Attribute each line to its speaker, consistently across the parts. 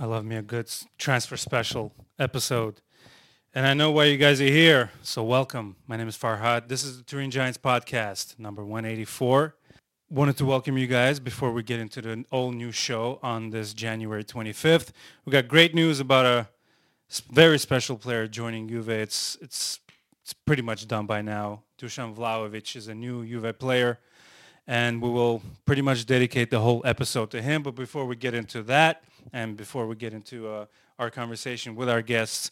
Speaker 1: I love me a good transfer special episode. And I know why you guys are here, so welcome. My name is Farhad. This is the Turin Giants podcast, number 184. Wanted to welcome you guys before we get into the all new show on this January 25th. We got great news about a very special player joining Juve. It's it's it's pretty much done by now. Dusan Vlahovic is a new Juve player, and we will pretty much dedicate the whole episode to him. But before we get into that, and before we get into uh, our conversation with our guests,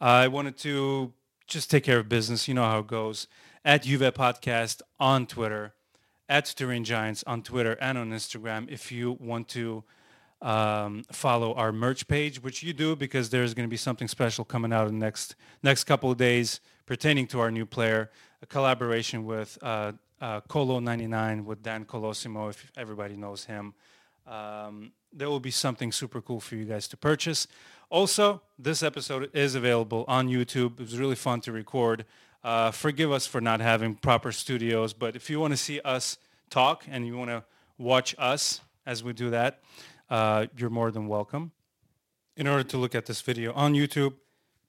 Speaker 1: I wanted to just take care of business. You know how it goes. At Juve Podcast on Twitter, at Turin Giants on Twitter and on Instagram. If you want to um, follow our merch page, which you do because there's going to be something special coming out in the next next couple of days pertaining to our new player, a collaboration with uh, uh, Colo 99 with Dan Colosimo, if everybody knows him. Um, there will be something super cool for you guys to purchase. Also, this episode is available on YouTube. It was really fun to record. Uh, forgive us for not having proper studios, but if you want to see us talk and you want to watch us as we do that, uh, you're more than welcome. In order to look at this video on YouTube,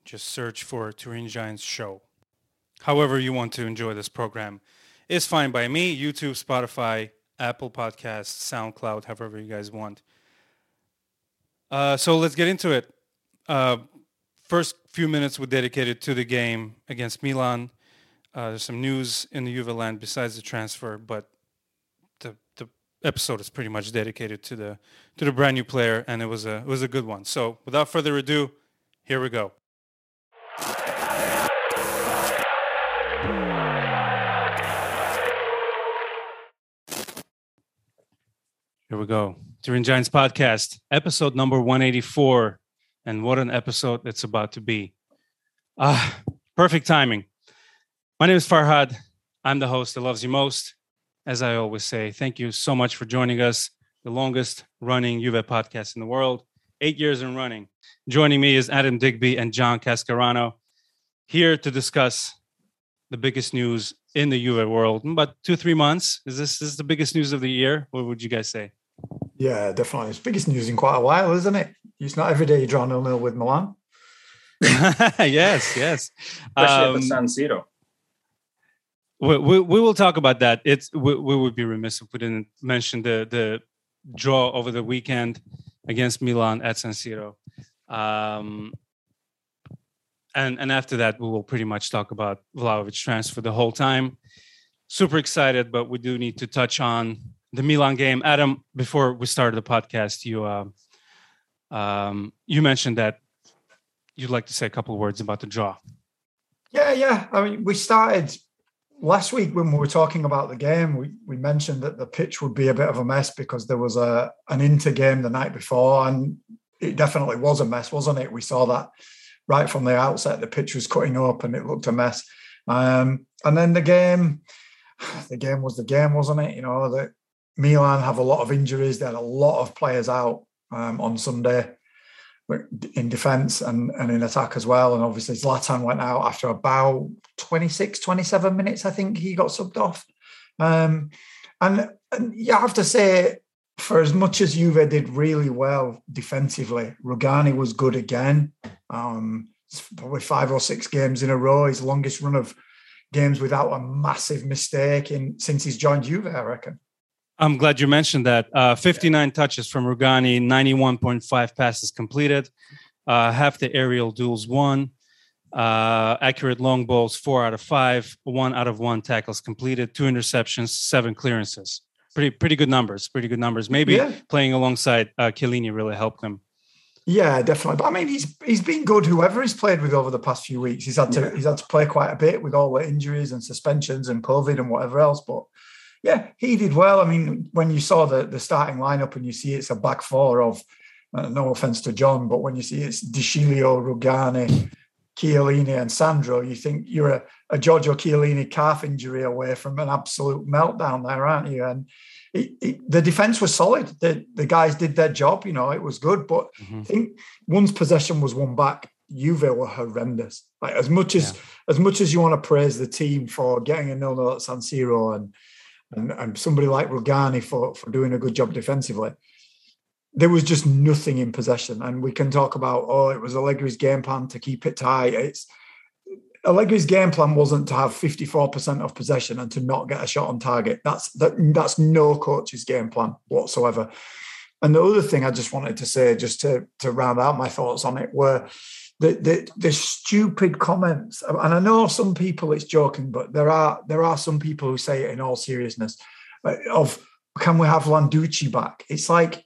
Speaker 1: just search for Turin Giants Show. However you want to enjoy this program is fine by me. YouTube, Spotify, Apple Podcasts, SoundCloud, however you guys want. Uh, so let's get into it. Uh, first few minutes were dedicated to the game against Milan. Uh, there's some news in the Juve land besides the transfer, but the the episode is pretty much dedicated to the to the brand new player, and it was a it was a good one. So without further ado, here we go. Here we go. Turin Giants podcast, episode number 184. And what an episode it's about to be. Ah, perfect timing. My name is Farhad. I'm the host that loves you most. As I always say, thank you so much for joining us, the longest running Juve podcast in the world, eight years in running. Joining me is Adam Digby and John Cascarano, here to discuss the biggest news in the Juve world. In about two, three months. Is this, this is the biggest news of the year? What would you guys say?
Speaker 2: Yeah, definitely. It's biggest news in quite a while, isn't it? It's not every day you draw nil nil with Milan.
Speaker 1: yes, yes.
Speaker 3: especially
Speaker 1: Um,
Speaker 3: at the San Siro.
Speaker 1: we, we, we will talk about that. It's we, we would be remiss if we didn't mention the the draw over the weekend against Milan at San Siro. Um, and and after that, we will pretty much talk about Vlahovic transfer the whole time. Super excited, but we do need to touch on the Milan game. Adam, before we started the podcast, you uh, um, you mentioned that you'd like to say a couple of words about the draw.
Speaker 2: Yeah, yeah. I mean, we started last week when we were talking about the game. We we mentioned that the pitch would be a bit of a mess because there was a an Inter game the night before, and it definitely was a mess, wasn't it? We saw that right from the outset. The pitch was cutting up, and it looked a mess. Um, and then the game, the game was the game, wasn't it? You know that Milan have a lot of injuries. They had a lot of players out um, on Sunday in defence and, and in attack as well. And obviously Zlatan went out after about 26, 27 minutes, I think he got subbed off. Um, and, and you have to say, for as much as Juve did really well defensively, Rugani was good again. Um, probably five or six games in a row, his longest run of games without a massive mistake in since he's joined Juve, I reckon.
Speaker 1: I'm glad you mentioned that. Uh, 59 touches from Rugani, 91.5 passes completed, uh, half the aerial duels won, uh, accurate long balls, four out of five, one out of one tackles completed, two interceptions, seven clearances. Pretty pretty good numbers. Pretty good numbers. Maybe
Speaker 2: Yeah.
Speaker 1: playing alongside uh, Chiellini really helped him.
Speaker 2: Yeah, definitely. But I mean, he's he's been good. Whoever he's played with over the past few weeks, he's had to
Speaker 3: Yeah.
Speaker 2: he's had to play quite a bit with all the injuries and suspensions and COVID and whatever else. But yeah, he did well. I mean, when you saw the the starting lineup and you see it's a back four of uh, no offense to John, but when you see it's De Sciglio, Rugani, Chiellini, and Sandro, you think you're a, a Giorgio Chiellini calf injury away from an absolute meltdown there, aren't you? And it, it, the defense was solid. The the guys did their job. You know, it was good. But
Speaker 1: Mhm.
Speaker 2: I think once possession was won back, Juve were horrendous. Like as much as as much as you want to praise the team for getting a nil nil at San Siro and, and and somebody like Rugani for for doing a good job defensively, there was just nothing in possession. And we can talk about, oh, it was Allegri's game plan to keep it tight. It's Allegri's game plan wasn't to have 54% of possession and to not get a shot on target. That's that, that's no coach's game plan whatsoever. And the other thing I just wanted to say, just to, to round out my thoughts on it, were the, the the stupid comments. And I know some people it's joking, but there are there are some people who say it in all seriousness uh, of can we have Landucci back? It's like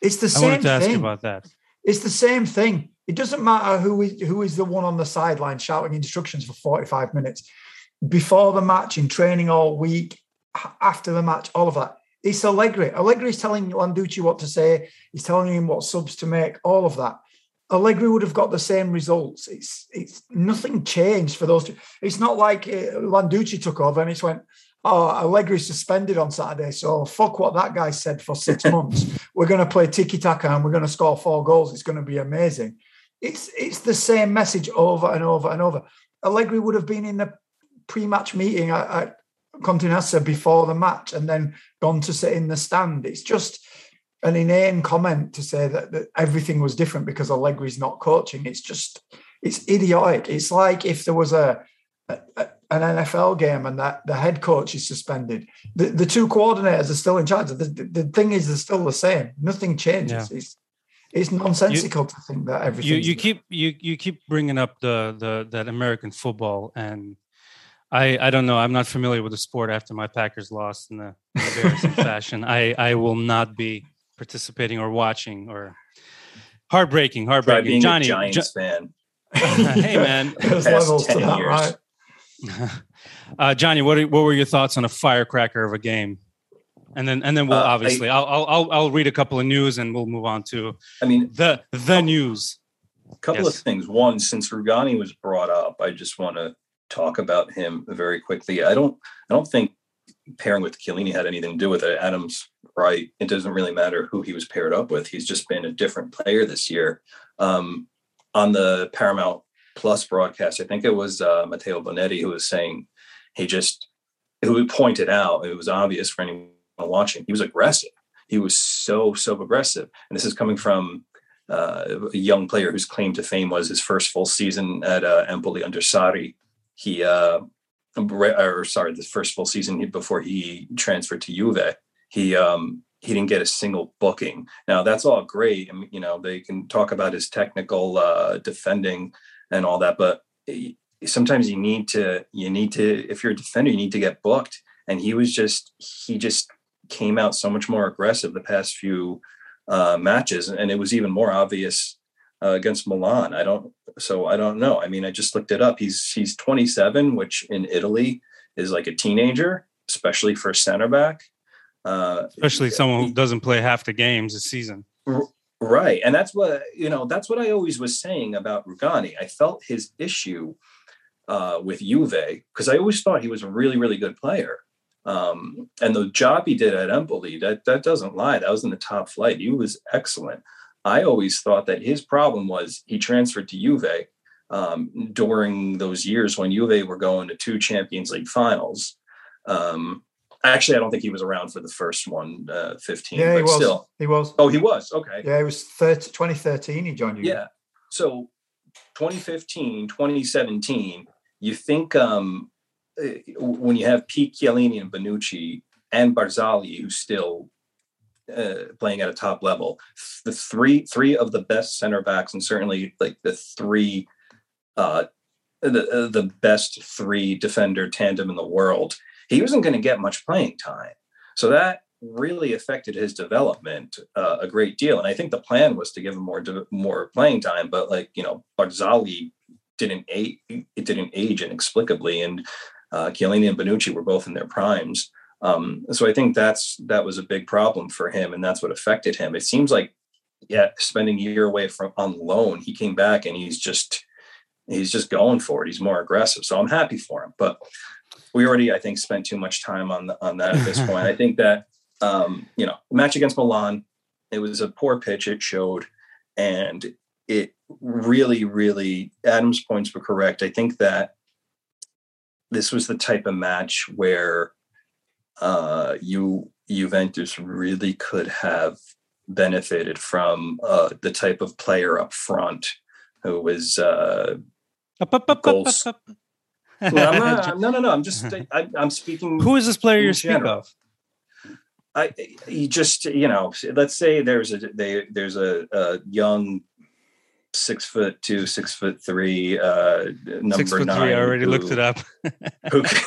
Speaker 2: it's the same I wanted to
Speaker 1: thing. about that.
Speaker 2: It's the same thing. It doesn't matter who is who is the one on the sideline shouting instructions for 45 minutes before the match, in training all week, after the match, all of that. It's Allegri. Allegri is telling Landucci what to say. He's telling him what subs to make. All of that. Allegri would have got the same results. It's it's nothing changed for those two. It's not like uh, Landucci took over and it's went, oh, Allegri suspended on Saturday, so fuck what that guy said for six months. we're going to play tiki taka and we're going to score four goals. It's going to be amazing. It's it's the same message over and over and over. Allegri would have been in the pre-match meeting at, at Continassa before the match and then gone to sit in the stand. It's just an inane comment to say that, that everything was different because Allegri's not coaching. It's just it's idiotic. It's like if there was a, a, a an NFL game and that the head coach is suspended. The, the two coordinators are still in charge. The, the, the thing is, they're still the same. Nothing changes. Yeah. It's it's nonsensical you, to think that everything.
Speaker 1: You, you keep you you keep bringing up the the that American football, and I I don't know. I'm not familiar with the sport after my Packers lost in the embarrassing fashion. I I will not be participating or watching or heartbreaking, heartbreaking.
Speaker 3: Johnny, Giants jo- fan.
Speaker 1: hey man, there's levels to that, right? uh, Johnny, what what were your thoughts on a firecracker of a game? And then and then we'll uh, obviously I, will I'll I'll read a couple of news and we'll move on to
Speaker 3: I mean
Speaker 1: the the news.
Speaker 3: A couple yes. of things. One, since Rugani was brought up, I just want to talk about him very quickly. I don't I don't think pairing with Chiellini had anything to do with it. Adams, right? It doesn't really matter who he was paired up with. He's just been a different player this year. Um, on the Paramount Plus broadcast, I think it was uh, Matteo Bonetti who was saying he just who pointed out it was obvious for anyone watching he was aggressive. He was so so aggressive, and this is coming from uh, a young player whose claim to fame was his first full season at uh, Empoli under Sarri. He uh, or sorry, the first full season before he transferred to Juve. He um, he didn't get a single booking. Now that's all great, and you know they can talk about his technical uh, defending and all that. But sometimes you need to you need to if you're a defender you need to get booked. And he was just he just came out so much more aggressive the past few uh, matches, and it was even more obvious uh, against Milan. I don't so I don't know. I mean, I just looked it up. He's he's 27, which in Italy is like a teenager, especially for center back.
Speaker 1: Uh, especially someone who doesn't play half the games a season.
Speaker 3: Right. And that's what, you know, that's what I always was saying about Rugani. I felt his issue uh, with Juve because I always thought he was a really, really good player. Um, and the job he did at Empoli, that, that doesn't lie. That was in the top flight. He was excellent. I always thought that his problem was he transferred to Juve um, during those years when Juve were going to two Champions League finals. Um, Actually, I don't think he was around for the first one, uh, 15.
Speaker 2: Yeah,
Speaker 3: he
Speaker 2: was.
Speaker 3: Still.
Speaker 2: He was.
Speaker 3: Oh, he was. Okay.
Speaker 2: Yeah, it was 30, 2013 he joined you.
Speaker 3: Yeah. So 2015, 2017, you think um, eh, when you have Pete Chiellini and Bonucci and Barzagli, who's still uh, playing at a top level, the three three of the best center backs, and certainly like the three uh, the uh, the best three defender tandem in the world he wasn't going to get much playing time. So that really affected his development uh, a great deal. And I think the plan was to give him more more playing time, but like you know, Barzagli didn't age, it didn't age inexplicably, and uh, Chiellini and Bonucci were both in their primes. Um, so I think that's that was a big problem for him, and that's what affected him. It seems like, yeah, spending a year away from on loan, he came back and he's just he's just going for it. He's more aggressive. So I'm happy for him. But we already, I think, spent too much time on the, on that at this point. I think that um, you know, match against Milan, it was a poor pitch. It showed, and it really, really. Adam's points were correct. I think that this was the type of match where uh, you Juventus really could have benefited from uh, the type of player up front who was uh,
Speaker 1: Up, up, up, up,
Speaker 3: Goals.
Speaker 1: up, up.
Speaker 3: Well, I'm not, no, no, no. I'm just I, I'm speaking.
Speaker 1: Who is this player you speak of?
Speaker 3: I you just you know let's say there's a they, there's a, a young six foot two, six foot three, uh, number
Speaker 1: Six foot
Speaker 3: nine.
Speaker 1: three. I already
Speaker 3: who,
Speaker 1: looked it up.
Speaker 3: Who can,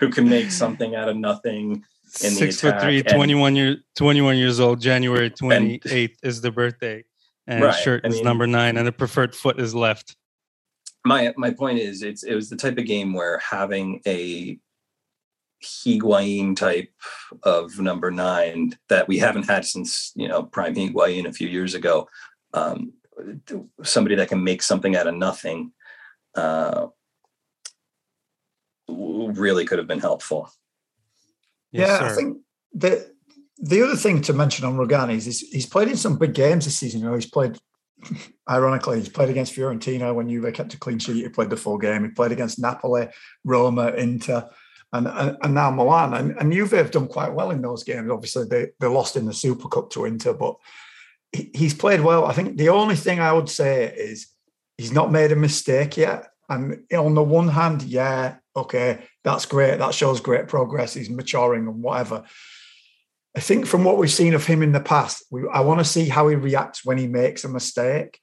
Speaker 3: who can make something out of nothing? in the
Speaker 1: Six foot three,
Speaker 3: and-
Speaker 1: 21 year, 21 years old. January 28th is the birthday, and
Speaker 3: Right,
Speaker 1: shirt
Speaker 3: I
Speaker 1: is number nine, and the preferred foot is left.
Speaker 3: My my point is it's it was the type of game where having a Higuain type of number nine that we haven't had since you know prime Higuain a few years ago. Um, somebody that can make something out of nothing uh, really could have been helpful.
Speaker 1: Yes,
Speaker 2: yeah, I think the the other thing to mention on Rugani is he's, he's played in some big games this season. You know, he's played. Ironically, he's played against Fiorentina when Juve kept a clean sheet. He played the full game. He played against Napoli, Roma, Inter, and and, and now Milan. And, and Juve have done quite well in those games. Obviously, they they lost in the Super Cup to Inter, but he, he's played well. I think the only thing I would say is he's not made a mistake yet. And on the one hand, yeah, okay, that's great. That shows great progress. He's maturing and whatever. I think from what we've seen of him in the past, we, I want to see how he reacts when he makes a mistake.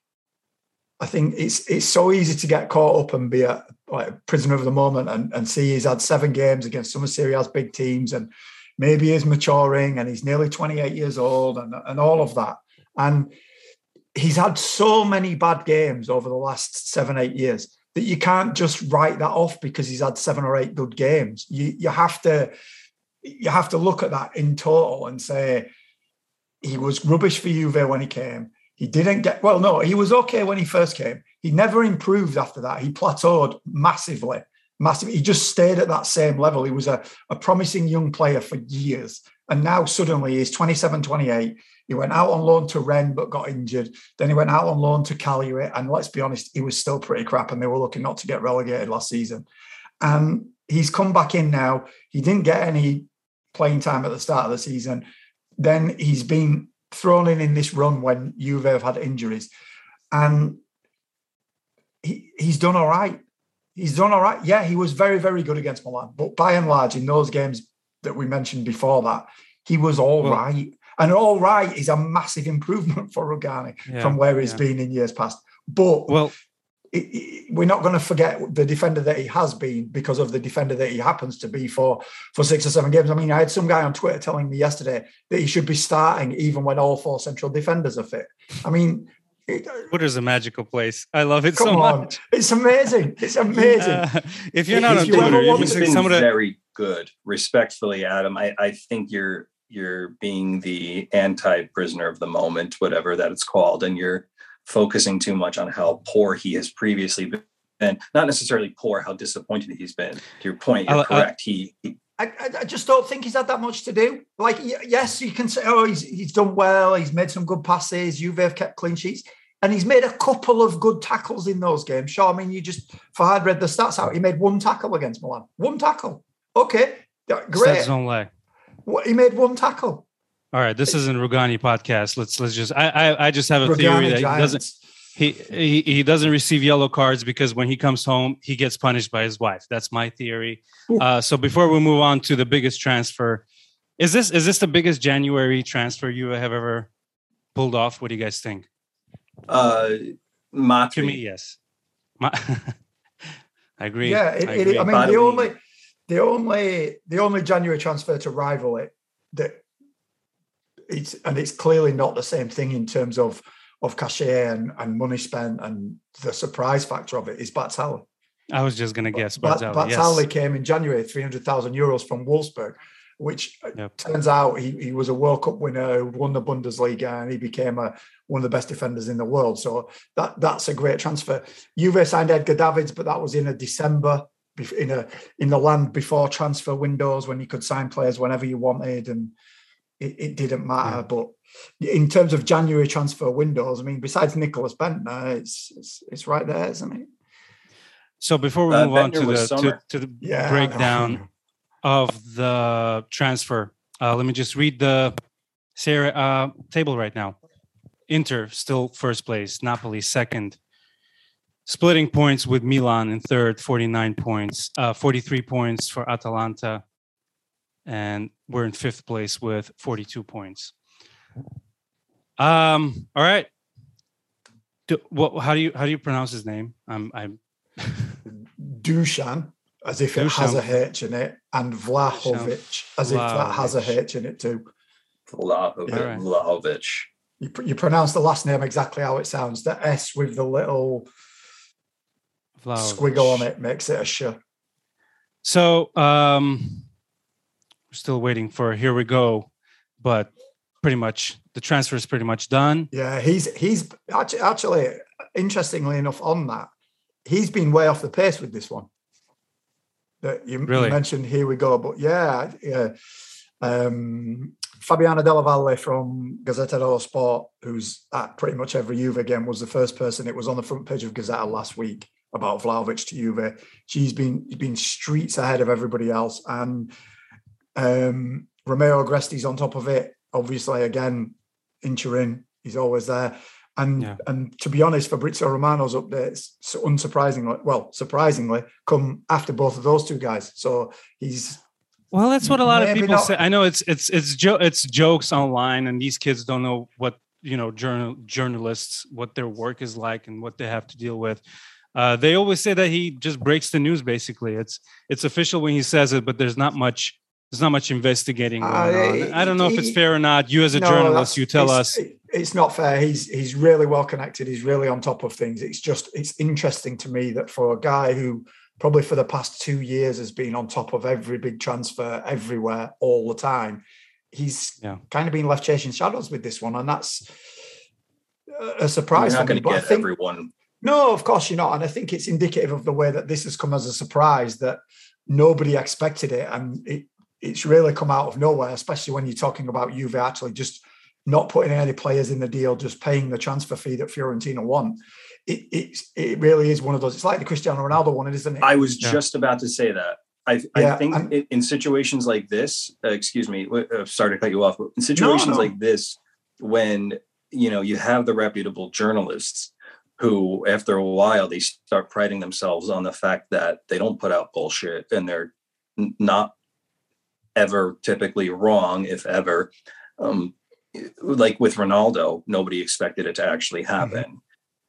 Speaker 2: I think it's it's so easy to get caught up and be a, like a prisoner of the moment and, and see he's had seven games against some of Serie A's big teams and maybe he's maturing and he's nearly 28 years old and, and all of that. And he's had so many bad games over the last seven, eight years that you can't just write that off because he's had seven or eight good games. You you have to you have to look at that in total and say he was rubbish for Juve when he came. He didn't get well. No, he was okay when he first came. He never improved after that. He plateaued massively, massively. He just stayed at that same level. He was a, a promising young player for years, and now suddenly he's 27, 28. He went out on loan to Rennes but got injured. Then he went out on loan to Cagliari, and let's be honest, he was still pretty crap, and they were looking not to get relegated last season. And he's come back in now. He didn't get any playing time at the start of the season. Then he's been thrown in in this run when Juve have had injuries, and he, he's done all right. He's done all right. Yeah, he was very, very good against Milan, but by and large, in those games that we mentioned before that, he was all
Speaker 1: Well-
Speaker 2: right. And all right is a massive improvement for Rugani
Speaker 1: Yeah,
Speaker 2: from where he's
Speaker 1: yeah.
Speaker 2: been in years past. But
Speaker 1: Well,
Speaker 2: we're not going to forget the defender that he has been because of the defender that he happens to be for for six or seven games. I mean, I had some guy on Twitter telling me yesterday that he should be starting even when all four central defenders are fit. I mean, it,
Speaker 1: Twitter's a magical place. I love it
Speaker 2: come
Speaker 1: so
Speaker 2: on,
Speaker 1: much.
Speaker 2: it's amazing. It's amazing.
Speaker 1: Uh, if you're not
Speaker 2: If
Speaker 1: on
Speaker 2: you
Speaker 1: Twitter, you
Speaker 2: want
Speaker 1: can
Speaker 3: He's
Speaker 2: to-
Speaker 1: see
Speaker 3: been
Speaker 1: some of the.
Speaker 3: very good. Respectfully, Adam, I, I think you're you're being the anti-prisoner of the moment, whatever that it's called, and you're focusing too much on how poor he has previously been. Not necessarily poor, how disappointed he's been. To your point, you're
Speaker 1: I-
Speaker 3: correct. He, he
Speaker 2: I, I, I just don't think he's had that much to do. Like, yes, you can say, oh, he's, he's done well. He's made some good passes. Juve have kept clean sheets. And he's made a couple of good tackles in those games. Sure, I mean, you just, Farhad read the stats out. He made one tackle against Milan. One tackle. Okay, great.
Speaker 1: Stats don't lie.
Speaker 2: What- He made one tackle.
Speaker 1: All right, this isn't Rugani podcast. Let's let's just. I I, I just have a theory
Speaker 2: Rugani
Speaker 1: that he doesn't. He, he he doesn't receive yellow cards because when he comes home, he gets punished by his wife. That's my theory. Uh, so before we move on to the biggest transfer, is this is this the biggest January transfer you have ever pulled off? What do you guys think?
Speaker 3: uh,
Speaker 1: To me, yes. My, I agree.
Speaker 2: Yeah, it,
Speaker 1: I
Speaker 2: it. I mean,
Speaker 3: By the
Speaker 2: the only, the only, the only January transfer to rival it that it's and it's clearly not the same thing in terms of of cachet and, and money spent and the surprise factor of it is Barzagli.
Speaker 1: I was just gonna guess.
Speaker 2: Bat- Barzagli,
Speaker 1: yes.
Speaker 2: came in January, three hundred thousand euros from Wolfsburg, which uh,
Speaker 1: Yep.
Speaker 2: turns out he, he was a World Cup winner, won the Bundesliga, and he became a, one of the best defenders in the world. So that that's a great transfer. Juve signed Edgar Davids, but that was in a December, in a in the land before transfer windows when you could sign players whenever you wanted, and it, it didn't matter.
Speaker 1: Yeah.
Speaker 2: But in terms of January transfer windows, I mean, besides Nicklas Bendtner, it's it's, it's right there, isn't it?
Speaker 1: So before we
Speaker 3: Uh,
Speaker 1: move on to the to, to the
Speaker 2: Yeah,
Speaker 1: breakdown of the transfer, uh, let me just read the Serie uh, table right now. Inter still first place, Napoli second, splitting points with Milan in third, 49 points, uh, 43 points for Atalanta, and we're in fifth place with 42 points. Um, all right. Do, what, how do you how do you pronounce his name? I'm I'm
Speaker 2: Dushan, as if it has a H in it, and Vlahovic, as if that has a H in it too.
Speaker 3: Vlahovic. Yeah. Vlahovic.
Speaker 2: You, you pronounce the last name exactly how it sounds. The S with the little Vlahovic. squiggle on it makes it a sh.
Speaker 1: So um, we're still waiting for here we go, but pretty much the transfer is pretty much done.
Speaker 2: Yeah, he's he's actually, actually interestingly enough on that, he's been way off the pace with this one. That you, really? you mentioned here we go, but yeah, yeah. Um, Fabiana Della Valle from Gazzetta dello Sport, who's at pretty much every Juve game, was the first person. It was on the front page of Gazzetta last week about Vlahovic to Juve. She's been been streets ahead of everybody else, and um, Romeo Agresti's on top of it. Obviously, again, in Turin, he's always there. And yeah. and to be honest, Fabrizio Romano's updates, so unsurprisingly, well, surprisingly, come after both of those two guys. So he's
Speaker 1: well, that's what a lot of people not. say. I know it's it's it's jo- it's jokes online, and these kids don't know what you know journal journalists what their work is like and what they have to deal with. Uh, they always say that he just breaks the news. Basically, it's it's official when he says it, but there's not much there's not much investigating going uh, on. I don't know he, if it's fair or not. You as a no, journalist, you tell
Speaker 2: us. It's not fair. He's he's really well connected. He's really on top of things. It's just it's interesting to me that for a guy who probably for the past two years has been on top of every big transfer everywhere all the time, he's yeah. kind of been left chasing shadows with this one, and that's a surprise.
Speaker 3: You're not going to get think, everyone.
Speaker 2: No, of course you're not, and I think it's indicative of the way that this has come as a surprise that nobody expected it, and it it's really come out of nowhere, especially when you're talking about Juve actually just not putting any players in the deal, just paying the transfer fee that Fiorentina want. It, it, it really is one of those. It's like the Cristiano Ronaldo one, isn't it?
Speaker 3: I was yeah. just about to say that. I, yeah, I think and, in situations like this, uh, excuse me, uh, sorry to cut you off, but in situations no, no. like this, when you know you have the reputable journalists who, after a while, they start priding themselves on the fact that they don't put out bullshit and they're not ever typically wrong, if ever. Um, like with Ronaldo, nobody expected it to actually mm-hmm. happen.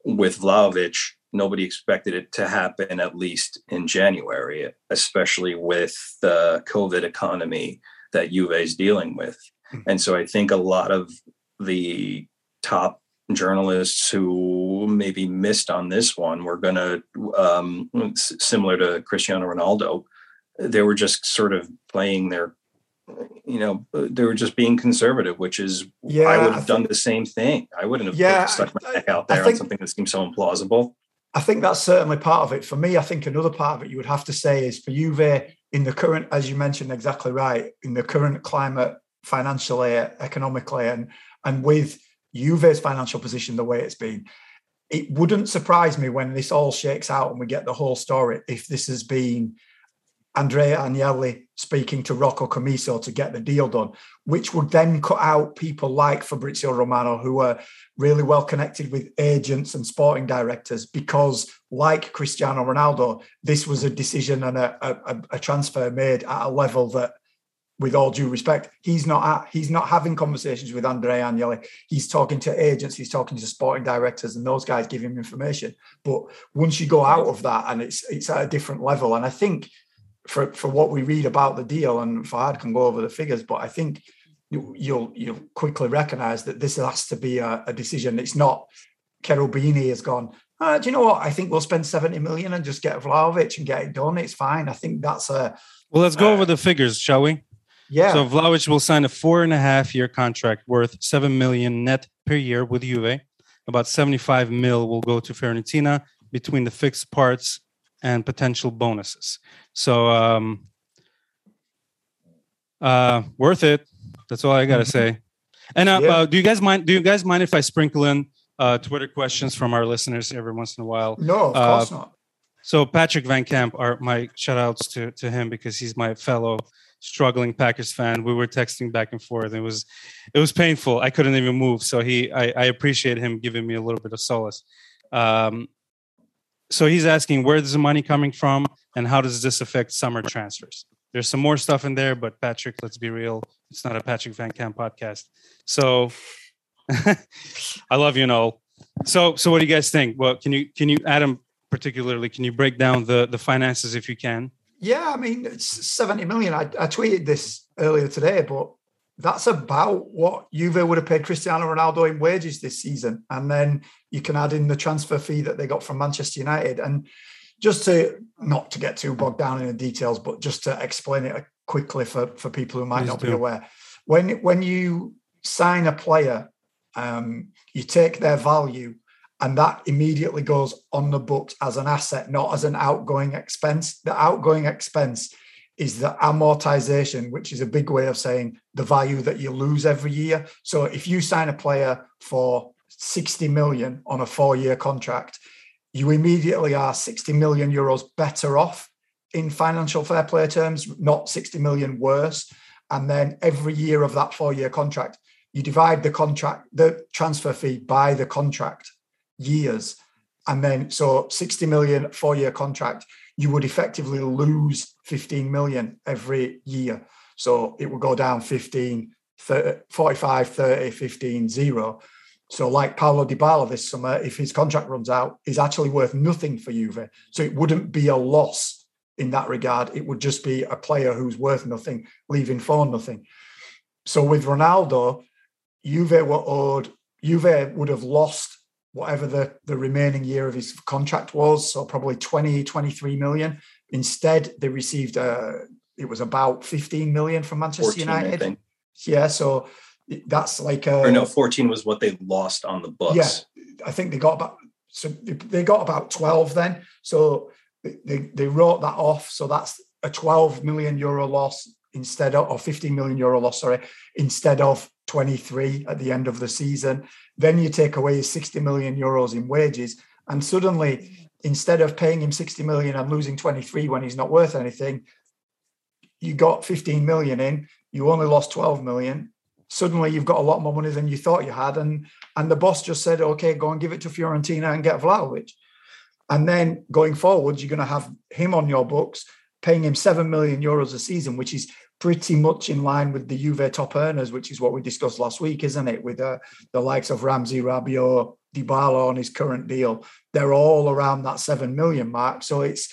Speaker 3: Mm-hmm. With Vlahovic, nobody expected it to happen at least in January, especially with the COVID economy that Juve is dealing with. Mm-hmm. And so I think a lot of the top journalists who maybe missed on this one were going to, um, similar to Cristiano Ronaldo, they were just sort of playing their you know they were just being conservative which is yeah i would have done the same thing. I wouldn't have yeah, stuck my neck out there think, on something that seems so implausible.
Speaker 2: I think that's certainly part of it. For me i think another part of it you would have to say is for juve in the current as you mentioned exactly right in the current climate financially economically and and with juve's financial position the way it's been it wouldn't surprise me when this all shakes out and we get the whole story if this has been Andrea Agnelli speaking to Rocco Commisso to get the deal done, which would then cut out people like Fabrizio Romano, who are really well connected with agents and sporting directors, because like Cristiano Ronaldo, this was a decision and a, a, a transfer made at a level that with all due respect, he's not at, he's not having conversations with Andrea Agnelli. He's talking to agents, he's talking to sporting directors, and those guys give him information. But once you go out of that, and it's it's at a different level, and I think for for what we read about the deal, and Farhad can go over the figures, but I think you, you'll you'll quickly recognise that this has to be a, a decision. It's not Cherubini has gone. Uh, do you know what? I think we'll spend seventy million and just get Vlahovic and get it done. It's fine. I think that's a.
Speaker 1: Well, let's go uh, over the figures, shall we?
Speaker 2: Yeah.
Speaker 1: So Vlahovic will sign a four and a half year contract worth seven million net per year with Juve. About seventy-five mil will go to Fiorentina between the fixed parts and potential bonuses. So um, uh, worth it. That's all I gotta mm-hmm. say. And uh, yeah. uh, do you guys mind? Do you guys mind if I sprinkle in uh, Twitter questions from our listeners every once in a while?
Speaker 2: No, of uh, course not.
Speaker 1: So Patrick Van Camp are my shout outs to, to him because he's my fellow struggling Packers fan. We were texting back and forth. It was it was painful. I couldn't even move. So he I, I appreciate him giving me a little bit of solace. Um, so he's asking where is the money coming from and how does this affect summer transfers? There's some more stuff in there, but Patrick, let's be real, it's not a Patrick Van Camp podcast. So I love you, Noel. So so what do you guys think? Well, can you can you Adam particularly can you break down the the finances if you can?
Speaker 2: Yeah, I mean it's 70 million. I, I tweeted this earlier today, but that's about what Juve would have paid Cristiano Ronaldo in wages this season. And then you can add in the transfer fee that they got from Manchester United. And just to not to get too bogged down in the details, but just to explain it quickly for, for people who might Please not do. be aware. When when you sign a player, um, you take their value and that immediately goes on the books as an asset, not as an outgoing expense. The outgoing expense is the amortization, which is a big way of saying the value that you lose every year. So if you sign a player for 60 million on a four year contract, you immediately are 60 million euros better off in financial fair play terms, not 60 million worse. And then every year of that four year contract, you divide the contract, the transfer fee by the contract years. And then, so 60 million four year contract, you would effectively lose 15 million every year. So it would go down 15, 30, 45, 30, 15, 0. So, like Paulo Dybala this summer, if his contract runs out, is actually worth nothing for Juve. So it wouldn't be a loss in that regard. It would just be a player who's worth nothing, leaving for nothing. So with Ronaldo, Juve were owed. Juve would have lost whatever the, the remaining year of his contract was, so probably 20, 23 million. Instead, they received a, uh, it was about 15 million from Manchester 14, United. Yeah, so that's like a,
Speaker 3: or no, 14 was what they lost on the books.
Speaker 2: Yeah, I think they got about so they got about 12 then. So they, they wrote that off. So that's a 12 million euro loss instead of or 15 million euro loss, sorry, instead of 23 at the end of the season. Then you take away 60 million euros in wages, and suddenly, instead of paying him 60 million and losing 23 when he's not worth anything, you got 15 million in, you only lost 12 million. Suddenly, you've got a lot more money than you thought you had, and and the boss just said, "Okay, go and give it to Fiorentina and get Vlahovic." And then going forward, you're going to have him on your books, paying him seven million euros a season, which is pretty much in line with the Juve top earners, which is what we discussed last week, isn't it? With uh, the likes of Ramsey, Rabiot, Dybala on his current deal, they're all around that seven million mark. So it's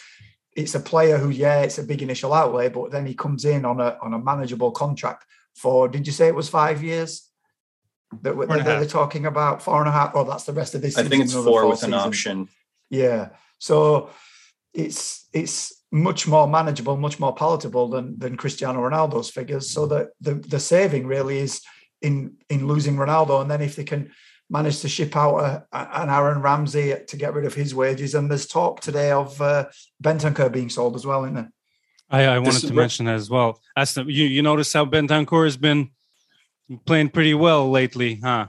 Speaker 2: it's a player who, yeah, it's a big initial outlay, but then he comes in on a on a manageable contract for. Did you say it was five years? That, that they're talking about four and a half. Well, that's the rest of this.
Speaker 3: I think it's four, four with season. an option.
Speaker 2: Yeah, so it's it's much more manageable, much more palatable than than Cristiano Ronaldo's figures. So that the the saving really is in in losing Ronaldo, and then if they can manage to ship out a, an Aaron Ramsey to get rid of his wages, and there's talk today of uh, Bentancur being sold as well, isn't there?
Speaker 1: I, I wanted to mention that as well. As the, you you notice how Bentancur has been playing pretty well lately, huh?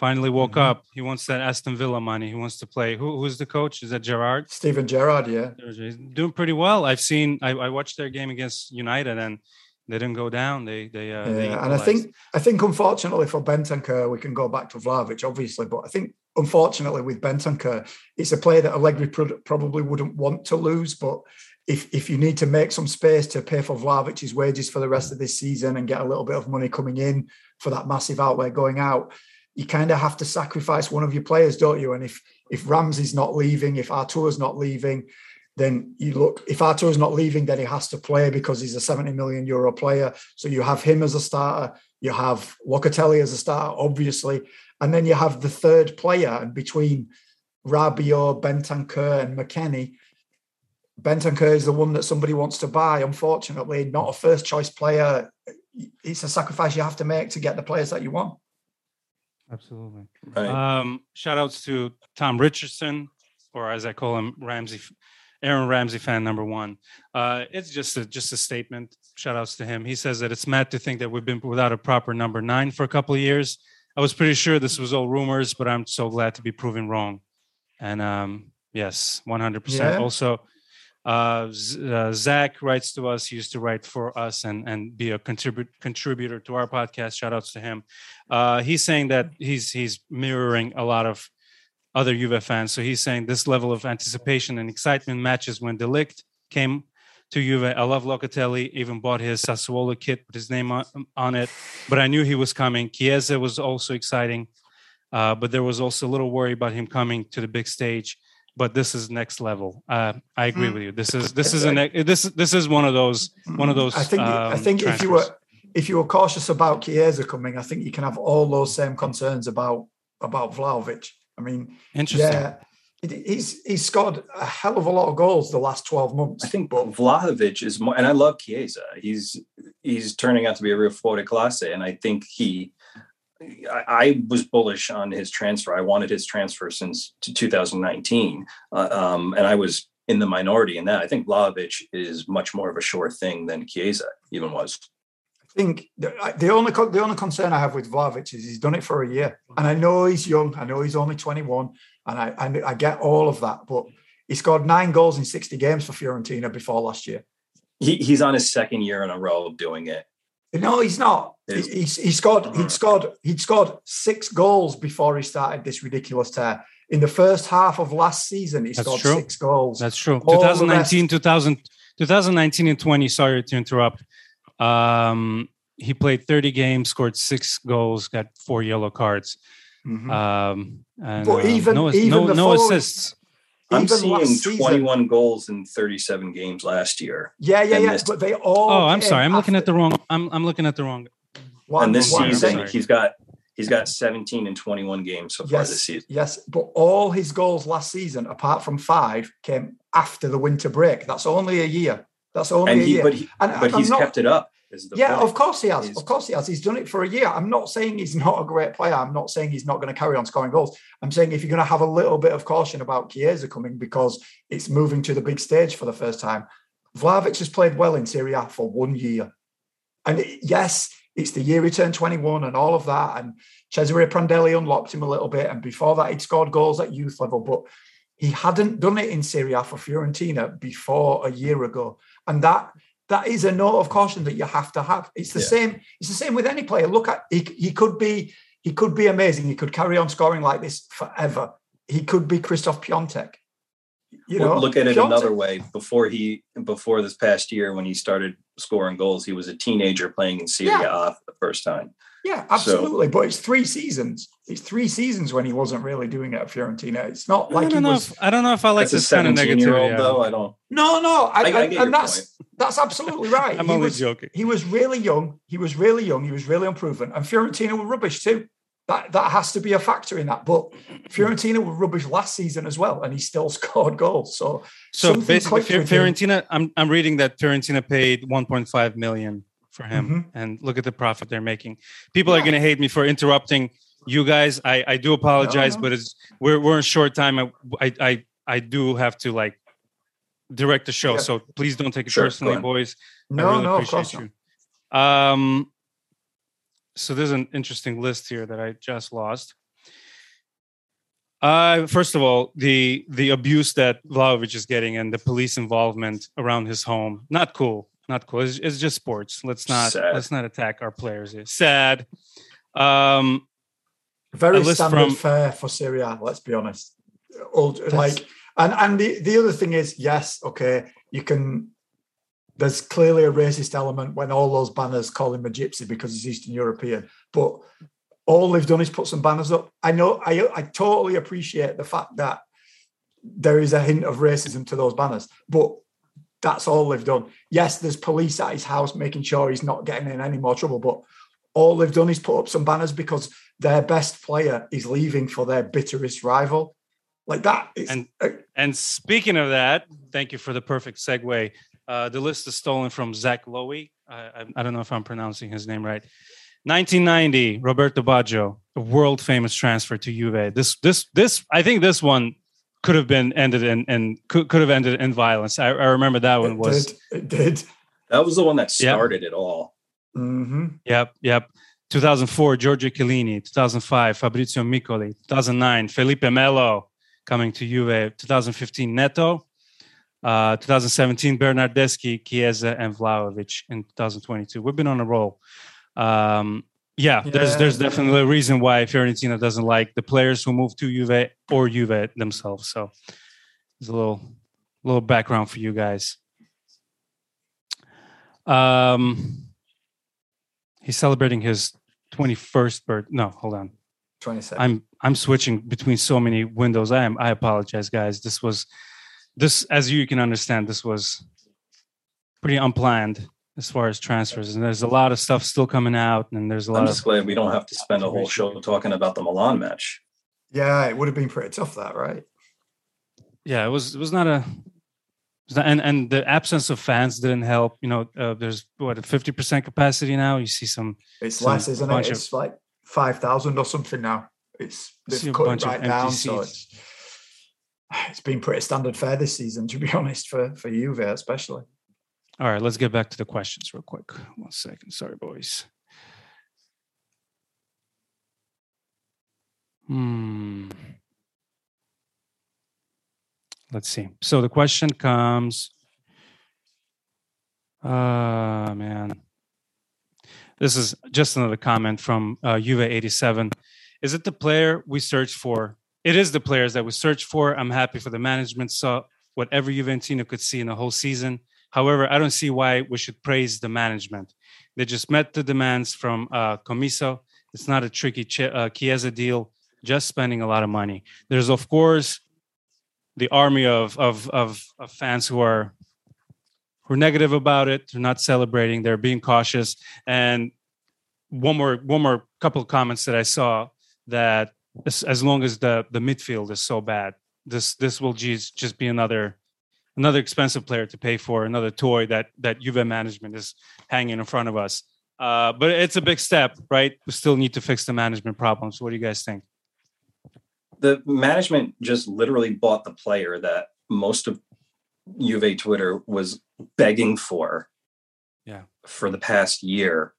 Speaker 1: Finally woke mm-hmm. up. He wants that Aston Villa money. He wants to play. Who, who's the coach? Is that Gerrard?
Speaker 2: Steven Gerrard, yeah.
Speaker 1: He's doing pretty well. I've seen. I, I watched their game against United, and they didn't go down. They they uh,
Speaker 2: yeah, they and I think I think unfortunately for Bentancur, we can go back to Vlahovic, obviously, but I think unfortunately with Bentancur, it's a player that Allegri probably wouldn't want to lose. But if if you need to make some space to pay for Vlahovic's wages for the rest of this season and get a little bit of money coming in for that massive outlay going out, you kind of have to sacrifice one of your players, don't you? And if if Ramsey's not leaving, if Arthur's not leaving, then you look. If Arthur's not leaving, then he has to play because he's a seventy million euro player. So you have him as a starter. You have Locatelli as a starter, obviously, and then you have the third player. And between Rabiot, Bentancur, and McKennie, Bentancur is the one that somebody wants to buy. Unfortunately, not a first choice player. It's a sacrifice you have to make to get the players that you want.
Speaker 1: Absolutely. Right. Um, shout outs to Tom Richardson, or as I call him, Ramsey, Aaron Ramsey fan number one. Uh, it's just a just a statement. Shout outs to him. He says that it's mad to think that we've been without a proper number nine for a couple of years. I was pretty sure this was all rumors, but I'm so glad to be proven wrong. And um, yes, 100%. Yeah. Also, Uh, uh, Zach writes to us. He used to write for us and and be a contribute contributor to our podcast. Shout outs to him. Uh, he's saying that he's he's mirroring a lot of other Juve fans. So he's saying this level of anticipation and excitement matches when De Ligt came to Juve. I love Locatelli. Even bought his Sassuolo kit with his name on, on it. But I knew he was coming. Chiesa was also exciting. Uh, but there was also a little worry about him coming to the big stage but this is next level. Uh, I agree
Speaker 2: Mm.
Speaker 1: with you. This is this is an this this is one of those one of those.
Speaker 2: I think I
Speaker 1: um,
Speaker 2: think if you were if you were cautious about Chiesa coming, I think you can have all those same concerns about about Vlahovic. I mean,
Speaker 1: interesting.
Speaker 2: yeah, it- he's he's scored a hell of a lot of goals the last twelve months.
Speaker 3: I think but Vlahovic is more, and I love Chiesa. He's he's turning out to be a real fuoriclasse, and I think he. I, was bullish on his transfer. I wanted his transfer since 2019, uh, um, and I was in the minority in that. I think Vlahovic is much more of a sure thing than Chiesa even was.
Speaker 2: I think the, the only the only concern I have with Vlahovic is he's done it for a year, and I know he's young. I know he's only twenty one, and I, I I get all of that, but he scored nine goals in sixty games for Fiorentina before last year.
Speaker 3: He, he's on his second year in a row of doing it.
Speaker 2: No, he's not. He, he's- he scored. He'd scored. He'd scored six goals before he started this ridiculous tear. In the first half of last season, he
Speaker 1: That's
Speaker 2: scored
Speaker 1: true.
Speaker 2: six goals.
Speaker 1: That's true.
Speaker 2: All the
Speaker 1: 2019, 2000, 2019 and 20. Sorry to interrupt. Um, he played 30 games, scored six goals, got four yellow cards.
Speaker 2: Mhm.
Speaker 1: Um, and,
Speaker 2: But even-
Speaker 1: no,
Speaker 2: even
Speaker 1: no,
Speaker 2: the
Speaker 1: no
Speaker 2: following-
Speaker 1: assists.
Speaker 3: I'm
Speaker 2: Even
Speaker 3: seeing 21 goals in 37 games last year.
Speaker 2: yeah, yeah, yeah.
Speaker 3: this-
Speaker 2: But they all.
Speaker 1: Oh, I'm sorry. I'm looking at the wrong. I'm I'm looking at the wrong.
Speaker 2: What-
Speaker 3: and this
Speaker 2: what I'm
Speaker 1: season,
Speaker 3: he's got he's got 17 and 21 games so far this
Speaker 2: Yes,
Speaker 3: season.
Speaker 2: yes, but all his goals last season, apart from five, came after the winter break. That's only a year. That's only
Speaker 3: And
Speaker 2: a
Speaker 3: he,
Speaker 2: year.
Speaker 3: but he,
Speaker 2: And
Speaker 3: but
Speaker 2: I'm
Speaker 3: he's
Speaker 2: not-
Speaker 3: kept it up.
Speaker 2: Yeah,
Speaker 3: point.
Speaker 2: of course he has.
Speaker 3: He's-
Speaker 2: Of course he has. He's done it for a year. I'm not saying he's not a great player. I'm not saying he's not going to carry on scoring goals. I'm saying if you're going to have a little bit of caution about Chiesa coming because it's moving to the big stage for the first time. Vlahovic has played well in Serie A for one year. And it- yes, it's the year he turned 21 and all of that. And Cesare Prandelli unlocked him a little bit. And before that, he'd scored goals at youth level. But he hadn't done it in Serie A for Fiorentina before a year ago. And that that is a note of caution that you have to have. It's the
Speaker 3: Yeah.
Speaker 2: same. It's the same with any player. Look at he, he could be he could be amazing. He could carry on scoring like this forever. He could be Krzysztof Piątek. You know,
Speaker 3: Well, look at it
Speaker 2: Piontek-
Speaker 3: another way. Before he, before this past year, when he started scoring goals, he was a teenager playing in Serie A for the first time.
Speaker 2: Yeah, absolutely. but it's three seasons. It's three seasons when he wasn't really doing it at Fiorentina. It's not like he
Speaker 1: don't know.
Speaker 2: was.
Speaker 1: If, I don't know if I like
Speaker 3: That's a
Speaker 1: this kind of
Speaker 3: 17 year
Speaker 1: negativity.
Speaker 3: old,
Speaker 1: Adam.
Speaker 3: though. I don't.
Speaker 2: No, no, I,
Speaker 3: I- I
Speaker 2: and,
Speaker 3: get your
Speaker 2: and that's that's absolutely right.
Speaker 1: I'm
Speaker 2: he
Speaker 1: only
Speaker 2: was
Speaker 1: joking.
Speaker 2: he was really young. He was really young. He was really unproven, and Fiorentina were rubbish too. That that has to be a factor in that. But Fiorentina were rubbish last season as well, and he still scored goals. So
Speaker 1: So
Speaker 2: something
Speaker 1: basically,
Speaker 2: clicked
Speaker 1: Fior-
Speaker 2: with him.
Speaker 1: Fiorentina. I'm I'm reading that Fiorentina paid 1.5 million for him,
Speaker 2: Mhm.
Speaker 1: and look at the profit they're making. People are going to hate me for interrupting you guys. I I do apologize,
Speaker 2: no.
Speaker 1: but it's we're we're in short time. I I I, I do have to like direct the show,
Speaker 2: Yeah.
Speaker 1: so please don't take it
Speaker 3: Sure,
Speaker 1: personally, boys. I
Speaker 2: no,
Speaker 1: really
Speaker 2: no, of
Speaker 1: appreciate
Speaker 2: course not.
Speaker 1: you. Um, so there's an interesting list here that I just lost. Uh, first of all, the the abuse that Vlahovic is getting and the police involvement around his home, not cool, not cool. It's, it's just sports. Let's not
Speaker 3: Sad.
Speaker 1: let's not attack our players. It's sad. Um,
Speaker 2: Very
Speaker 1: a
Speaker 2: standard
Speaker 1: from-
Speaker 2: fare for Serie A. Let's be honest. Old, like, and and the the other thing is, yes, okay, you can. There's clearly a racist element when all those banners call him a gypsy because he's Eastern European, but all they've done is put some banners up. I know, I I totally appreciate the fact that there is a hint of racism to those banners, but that's all they've done. Yes, there's police at his house making sure he's not getting in any more trouble, but all they've done is put up some banners because their best player is leaving for their bitterest rival. Like that.
Speaker 1: And-
Speaker 2: uh,
Speaker 1: and speaking of that, thank you for the perfect segue. Uh, the list is stolen from Zach Lowy. I, I, I don't know if I'm pronouncing his name right. 1990, Roberto Baggio, a world famous transfer to Juve. This, this, this. I think this one could have been ended in, and could, could have ended in violence. I, I remember that one
Speaker 2: it
Speaker 1: was.
Speaker 2: did. It did.
Speaker 3: That was the one that
Speaker 1: Yeah.
Speaker 3: started it all.
Speaker 2: hmm
Speaker 1: Yep, yep. 2004, Giorgio Chiellini. 2005, Fabrizio Miccoli. 2009, Felipe Melo coming to Juve. 2015, Neto. Uh, 2017, Bernardeschi, Chiesa, and Vlahovic in 2022. We've been on a roll. Um, yeah, yeah, there's there's definitely a reason why Fiorentina doesn't like the players who move to Juve or Juve themselves. So there's a little little background for you guys. Um, he's celebrating his 21st birth. No, hold on.
Speaker 2: 27.
Speaker 1: I'm I'm switching between so many windows. I am I apologize, guys. This was this as you can understand, this was pretty unplanned as far as transfers. And there's a lot of stuff still coming out, and there's a lot.
Speaker 3: I'm just glad we don't have to spend a whole show talking about the Milan match.
Speaker 2: Yeah, it would have been pretty tough, that right?
Speaker 1: Yeah, it was. It was not a. and and the absence of fans didn't help. You know, uh, there's what a fifty percent capacity now. You see some.
Speaker 2: It's
Speaker 1: some
Speaker 2: less, isn't it? It's of, like five thousand or something now. It's they've cut it right down, seats. so it's it's been pretty standard fare this season, to be honest, for for Juve especially.
Speaker 1: All right, let's get back to the questions real quick. One second. Sorry, boys. Hmm. Let's see. So the question comes. Uh man. This is just another comment from uh, Juve 87. Is it the player we search for? It is the players that we search for. I'm happy for the management. Saw whatever Juventino could see in the whole season. However, I don't see why we should praise the management. They just met the demands from uh, Commisso. It's not a tricky Ch- uh, Chiesa deal, just spending a lot of money. There's, of course, the army of, of, of, of fans who are who are negative about it. They're not celebrating. They're being cautious. And one more one more couple of comments that I saw that as, as long as the the midfield is so bad, this this will just just be another another expensive player to pay for, another toy that that Juve management is hanging in front of us. Uh, but it's a big step, right? We still need to fix the management problems. What do you guys think?
Speaker 3: The management just literally bought the player that most of Juve Twitter was begging for.
Speaker 1: Yeah.
Speaker 3: For the past year,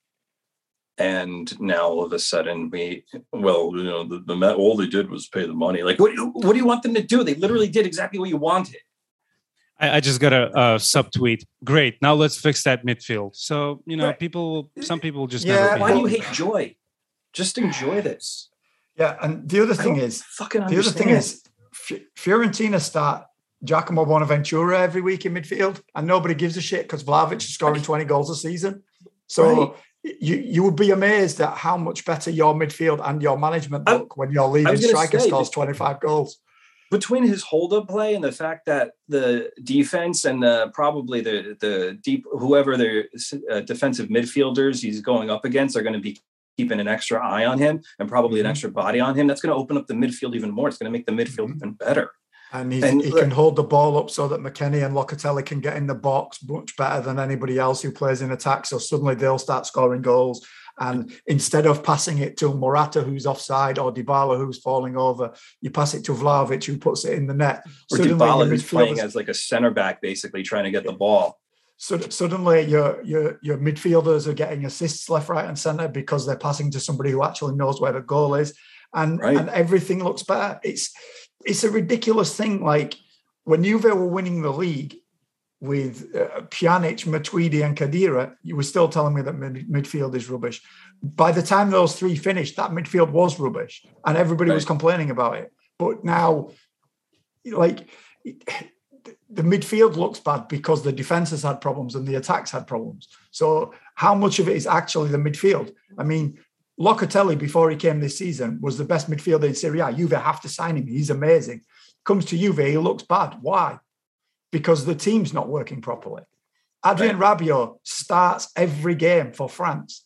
Speaker 3: and now all of a sudden we well you know the, the all they did was pay the money like what, what do you want them to do they literally did exactly what you wanted
Speaker 1: I, I just got a, a subtweet. Great. Now let's fix that midfield. So you know, right. people. Some people just yeah.
Speaker 3: why do you hate joy? Just enjoy this.
Speaker 2: Yeah, and the other thing is,
Speaker 3: fucking
Speaker 2: the other thing is, Fiorentina start Giacomo Bonaventura every week in midfield, and nobody gives a shit because Vlahovic is scoring twenty goals a season. So. Right. You, you would be amazed at how much better your midfield and your management look I, when your leading striker say, scores 25 goals
Speaker 3: between his hold up play and the fact that the defense and the, probably the the deep whoever the uh, defensive midfielders he's going up against are going to be keeping an extra eye on him and probably mm-hmm. an extra body on him. That's going to open up the midfield even more. It's going to make the midfield mm-hmm. even better.
Speaker 2: And, and he can hold the ball up so that McKennie and Locatelli can get in the box much better than anybody else who plays in attack. So suddenly they'll start scoring goals. And instead of passing it to Morata, who's offside, or Dybala, who's falling over, you pass it to Vlahovic, who puts it in the net.
Speaker 3: Or Suddenly, Dybala, who's playing as like a center back, basically trying to get the ball.
Speaker 2: So suddenly, your your your midfielders are getting assists left, right, and centre because they're passing to somebody who actually knows where the goal is, and right. and everything looks better. It's it's a ridiculous thing. Like when Juve were winning the league, with uh, Pjanic, Matuidi, and Khedira, you were still telling me that mid- midfield is rubbish. By the time those three finished, that midfield was rubbish, and everybody right. was complaining about it. But now, like, the midfield looks bad because the defense has had problems and the attacks had problems. So, how much of it is actually the midfield? I mean, Locatelli, before he came this season, was the best midfielder in Serie A. Juve have to sign him. He's amazing. Comes to Juve, he looks bad. Why? Because the team's not working properly. Adrien right. Rabiot starts every game for France.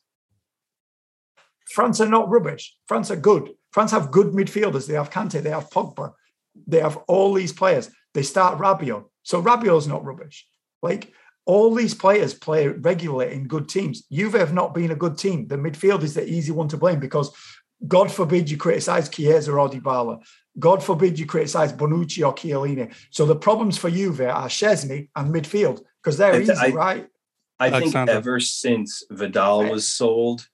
Speaker 2: France are not rubbish. France are good. France have good midfielders. They have Kante, they have Pogba, they have all these players. They start Rabiot. So Rabiot's not rubbish. Like all these players play regularly in good teams. Juve have not been a good team. The midfield is the easy one to blame because God forbid you criticize Chiesa or Dybala. God forbid you criticize Bonucci or Chiellini. So the problems for Juve are Szczesny and midfield because they're easy, I, right?
Speaker 3: I think ever since Vidal was sold,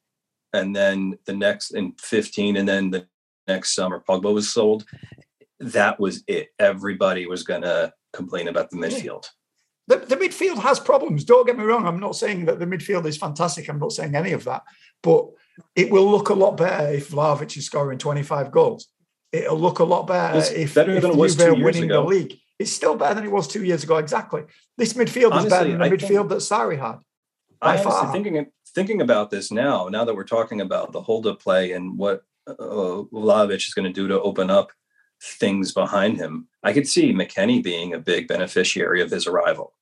Speaker 3: and then the next in 15, and then the next summer Pogba was sold, that was it. Everybody was going to complain about the midfield.
Speaker 2: the, the midfield has problems. Don't get me wrong. I'm not saying that the midfield is fantastic. I'm not saying any of that. But it will look a lot better if Vlahovic is scoring 25 goals. It'll look a lot better
Speaker 3: It's
Speaker 2: if,
Speaker 3: better
Speaker 2: if
Speaker 3: than it was
Speaker 2: Juve
Speaker 3: two
Speaker 2: are
Speaker 3: years
Speaker 2: winning
Speaker 3: ago.
Speaker 2: the league. It's still better than it was two years ago. Exactly. This midfield is better than the
Speaker 3: I
Speaker 2: midfield
Speaker 3: think-
Speaker 2: that Sarri had.
Speaker 3: I
Speaker 2: by
Speaker 3: honestly
Speaker 2: far.
Speaker 3: thinking thinking about this now. Now that we're talking about the hold up play and what uh, Vlahovic is going to do to open up things behind him, I could see McKennie being a big beneficiary of his arrival.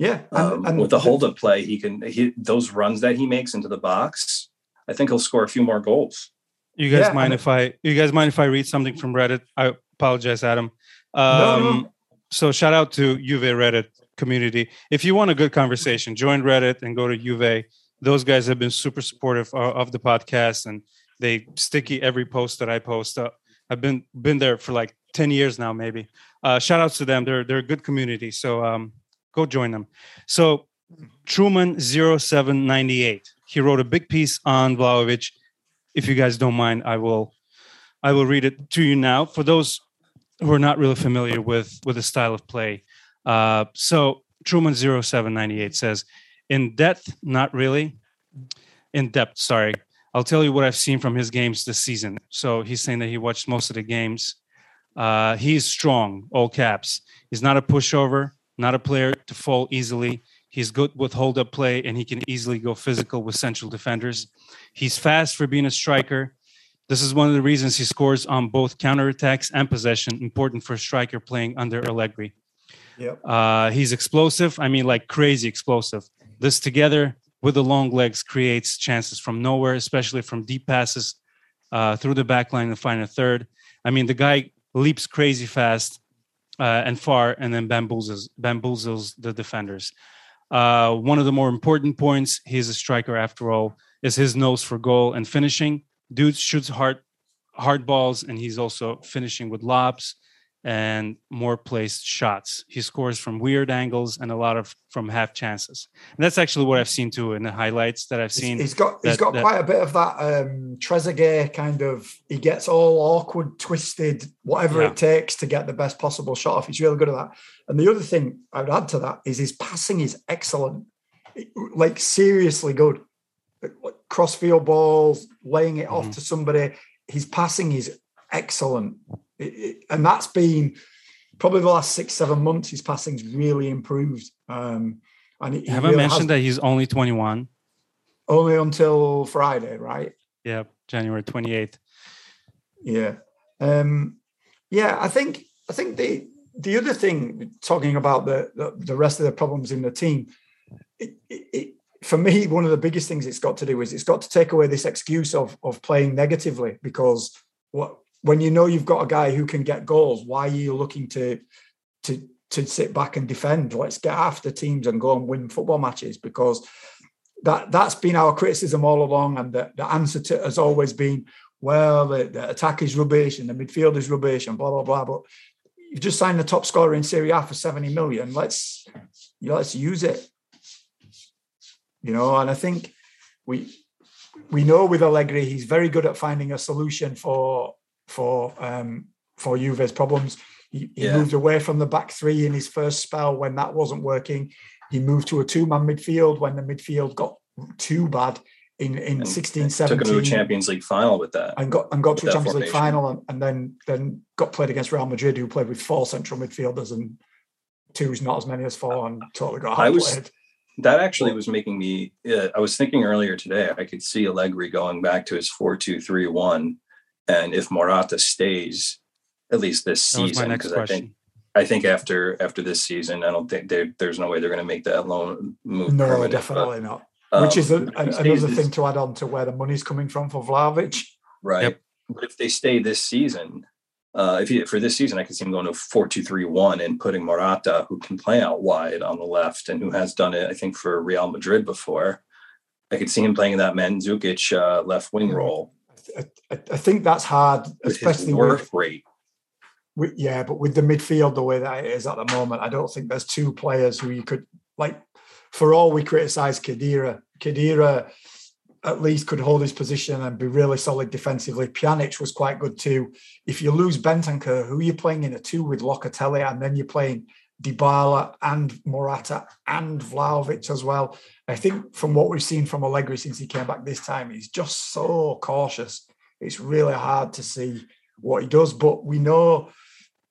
Speaker 2: Yeah.
Speaker 3: Um, with the hold up play, he can he those runs that he makes into the box. I think he'll score a few more goals.
Speaker 1: You guys
Speaker 2: Yeah,
Speaker 1: mind if I? You guys mind if I read something from Reddit? I apologize, Adam.
Speaker 2: No,
Speaker 1: Um,
Speaker 2: no.
Speaker 1: So shout out to Juve Reddit community. If you want a good conversation, join Reddit and go to Juve. Those guys have been super supportive of, the podcast, and they sticky every post that I post. Uh, I've been been there for like ten years now, maybe. Uh, shout outs to them. They're they're a good community. So um, go join them. So Truman 0798. He wrote a big piece on Vlahovic. If you guys don't mind, I will I will read it to you now. For those who are not really familiar with with the style of play. Uh, so Truman 0798 says, in depth, not really. In depth, sorry. I'll tell you what I've seen from his games this season. So he's saying that he watched most of the games. Uh, he's strong, all caps. He's not a pushover, not a player to fall easily. He's good with hold up play and he can easily go physical with central defenders. He's fast for being a striker. This is one of the reasons he scores on both counterattacks and possession, important for a striker playing under Allegri.
Speaker 2: Yep.
Speaker 1: Uh, he's explosive. I mean, like crazy explosive. This together with the long legs creates chances from nowhere, especially from deep passes uh, through the back line and find a third. I mean, the guy leaps crazy fast uh, and far and then bamboozles, bamboozles the defenders. Uh, one of the more important points, he's a striker after all, is his nose for goal and finishing. Dude shoots hard, hard balls, and he's also finishing with lobs and more placed shots. He scores from weird angles and a lot of from half chances. And that's actually what I've seen too in the highlights that I've seen.
Speaker 2: He's got he's got
Speaker 1: that-
Speaker 2: quite a bit of that um Trezeguet kind of he gets all awkward, twisted, whatever
Speaker 1: Yeah.
Speaker 2: it takes to get the best possible shot off. He's really good at that. And the other thing I would add to that is his passing is excellent. Like seriously good. Like, Crossfield balls, laying it off
Speaker 1: Mhm.
Speaker 2: to somebody. His passing is excellent. It- it- and that's been probably the last six, seven months, his passing's really improved. Um and he
Speaker 1: Have I mentioned
Speaker 2: has-
Speaker 1: that he's only 21?
Speaker 2: only until Friday, right?
Speaker 1: Yeah, January 28th.
Speaker 2: Yeah. Um, yeah, I think I think the the other thing talking about the the, the rest of the problems in the team, it, it, it, for me, one of the biggest things it's got to do is it's got to take away this excuse of of playing negatively because what when you know you've got a guy who can get goals, why are you looking to to to sit back and defend? Let's get after teams and go and win football matches because that that's been our criticism all along, and the, the answer to has always been, well, the, the attack is rubbish and the midfield is rubbish and blah blah blah. But you've just signed the top scorer in Serie A for seventy million. Let's you know, let's use it. You know, and I think we we know with Allegri, he's very good at finding a solution for for um, for Juve's problems. He, he
Speaker 3: Yeah.
Speaker 2: moved away from the back three in his first spell when that wasn't working. He moved to a two-man midfield when the midfield got too bad in, in
Speaker 3: And
Speaker 2: 16,
Speaker 3: Took
Speaker 2: 17
Speaker 3: him to a Champions League final with that.
Speaker 2: and got and got to a Champions League final and, and then then got played against Real Madrid, who played with four central midfielders and two is not as many as four and totally got
Speaker 3: I was-
Speaker 2: outplayed.
Speaker 3: That actually was making me. Uh, I was thinking earlier today. I could see Allegri going back to his four-two-three-one, and if Morata stays, at least this
Speaker 1: That was my
Speaker 3: season, because I think. I think after after this season, I don't think there's no way they're going to make that loan move.
Speaker 2: No,
Speaker 3: permanent,
Speaker 2: definitely not.
Speaker 3: but,
Speaker 2: Which is a,
Speaker 3: um,
Speaker 2: an-
Speaker 3: if he stays
Speaker 2: another
Speaker 3: this-
Speaker 2: thing to add on to where the money's coming from for Vlahovic.
Speaker 3: right?
Speaker 1: Yep.
Speaker 3: But if they stay this season, uh, if he, for this season, I could see him going to four-two-three-one and putting Morata, who can play out wide on the left and who has done it, I think, for Real Madrid before. I could see him playing in that Mandzukic uh, left wing role.
Speaker 2: I, I, think that's hard,
Speaker 3: with
Speaker 2: especially with,
Speaker 3: rate.
Speaker 2: with yeah, but with the midfield the way that it is at the moment, I don't think there's two players who you could like. For all we criticise Khedira, Khedira at least could hold his position and be really solid defensively. Pjanic was quite good too. If you lose Bentancur, who are you playing in a two with Locatelli, and then you're playing Dybala and Morata and Vlahovic as well. I think from what we've seen from Allegri since he came back this time, he's just so cautious. It's really hard to see what he does, but we know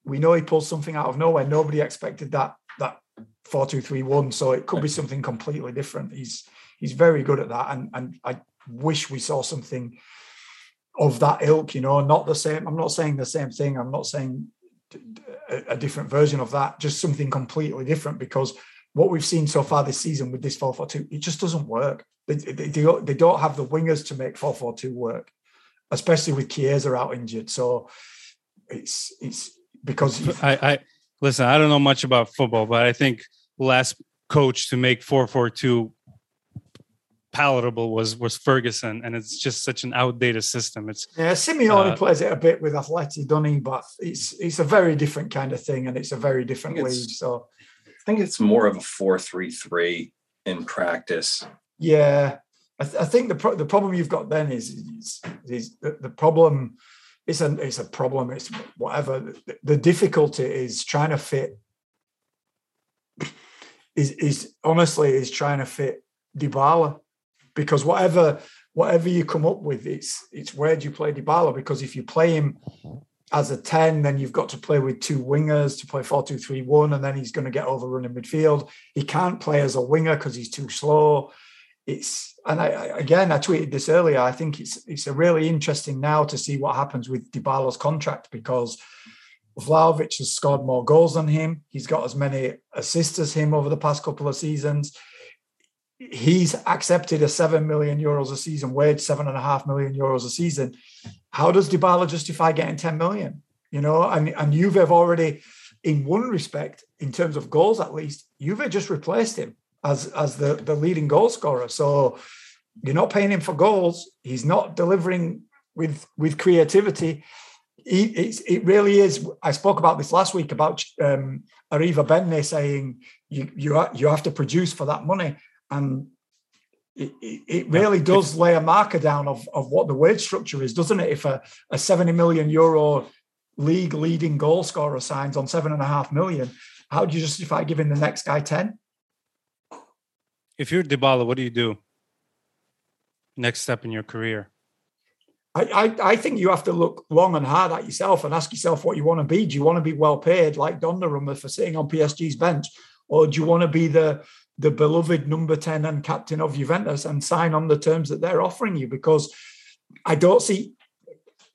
Speaker 2: we know he pulls something out of nowhere. Nobody expected that that four two three one, so it could be something completely different. He's he's very good at that, and and I wish we saw something of that ilk. You know, not the same. I'm not saying the same thing. I'm not saying a, different version of that. Just something completely different because what we've seen so far this season with this 442, it just doesn't work. They, they, they, don't have the wingers to make 442 work, especially with Chiesa out injured. So it's it's because
Speaker 1: I, I listen. I don't know much about football, but I think last coach to make 442 palatable was was Ferguson, and it's just such an outdated system. It's
Speaker 2: yeah, Simeone uh, plays it a bit with Atleti, doesn't he? But it's it's a very different kind of thing, and it's a very different league. So
Speaker 3: I think it's more of a four-three-three in practice.
Speaker 2: Yeah, I, th- I think the pro- the problem you've got then is is, is the, the problem. It's a it's a problem. It's whatever. The, the difficulty is trying to fit. Is is honestly is trying to fit Dybala because whatever whatever you come up with, it's it's where do you play Dybala? Because if you play him as a 10, then you've got to play with two wingers to play 4 2 3 1, and then he's going to get overrun in midfield. He can't play as a winger because he's too slow. It's and I, again I tweeted this earlier. I think it's it's a really interesting now to see what happens with Dybala's contract because Vlahovic has scored more goals than him. He's got as many assists as him over the past couple of seasons he's accepted a seven million euros a season wage, seven and a half million euros a season. How does Dybala justify getting 10 million? You know, and, and Juve have already, in one respect, in terms of goals at least, Juve just replaced him as, as the, the leading goal scorer. So you're not paying him for goals. He's not delivering with with creativity. He, it really is. I spoke about this last week about um, Arrivabene saying you you you have to produce for that money and it, it really does lay a marker down of, of what the wage structure is, doesn't it? If a, a 70 million euro league leading goal scorer signs on seven and a half million, how do you justify giving the next guy 10?
Speaker 1: If you're Dybala, what do you do? Next step in your career?
Speaker 2: I, I, I, think you have to look long and hard at yourself and ask yourself what you want to be. Do you want to be well paid like Donnarumma for sitting on PSG's bench? Or do you want to be the the beloved number 10 and captain of Juventus and sign on the terms that they're offering you because I don't see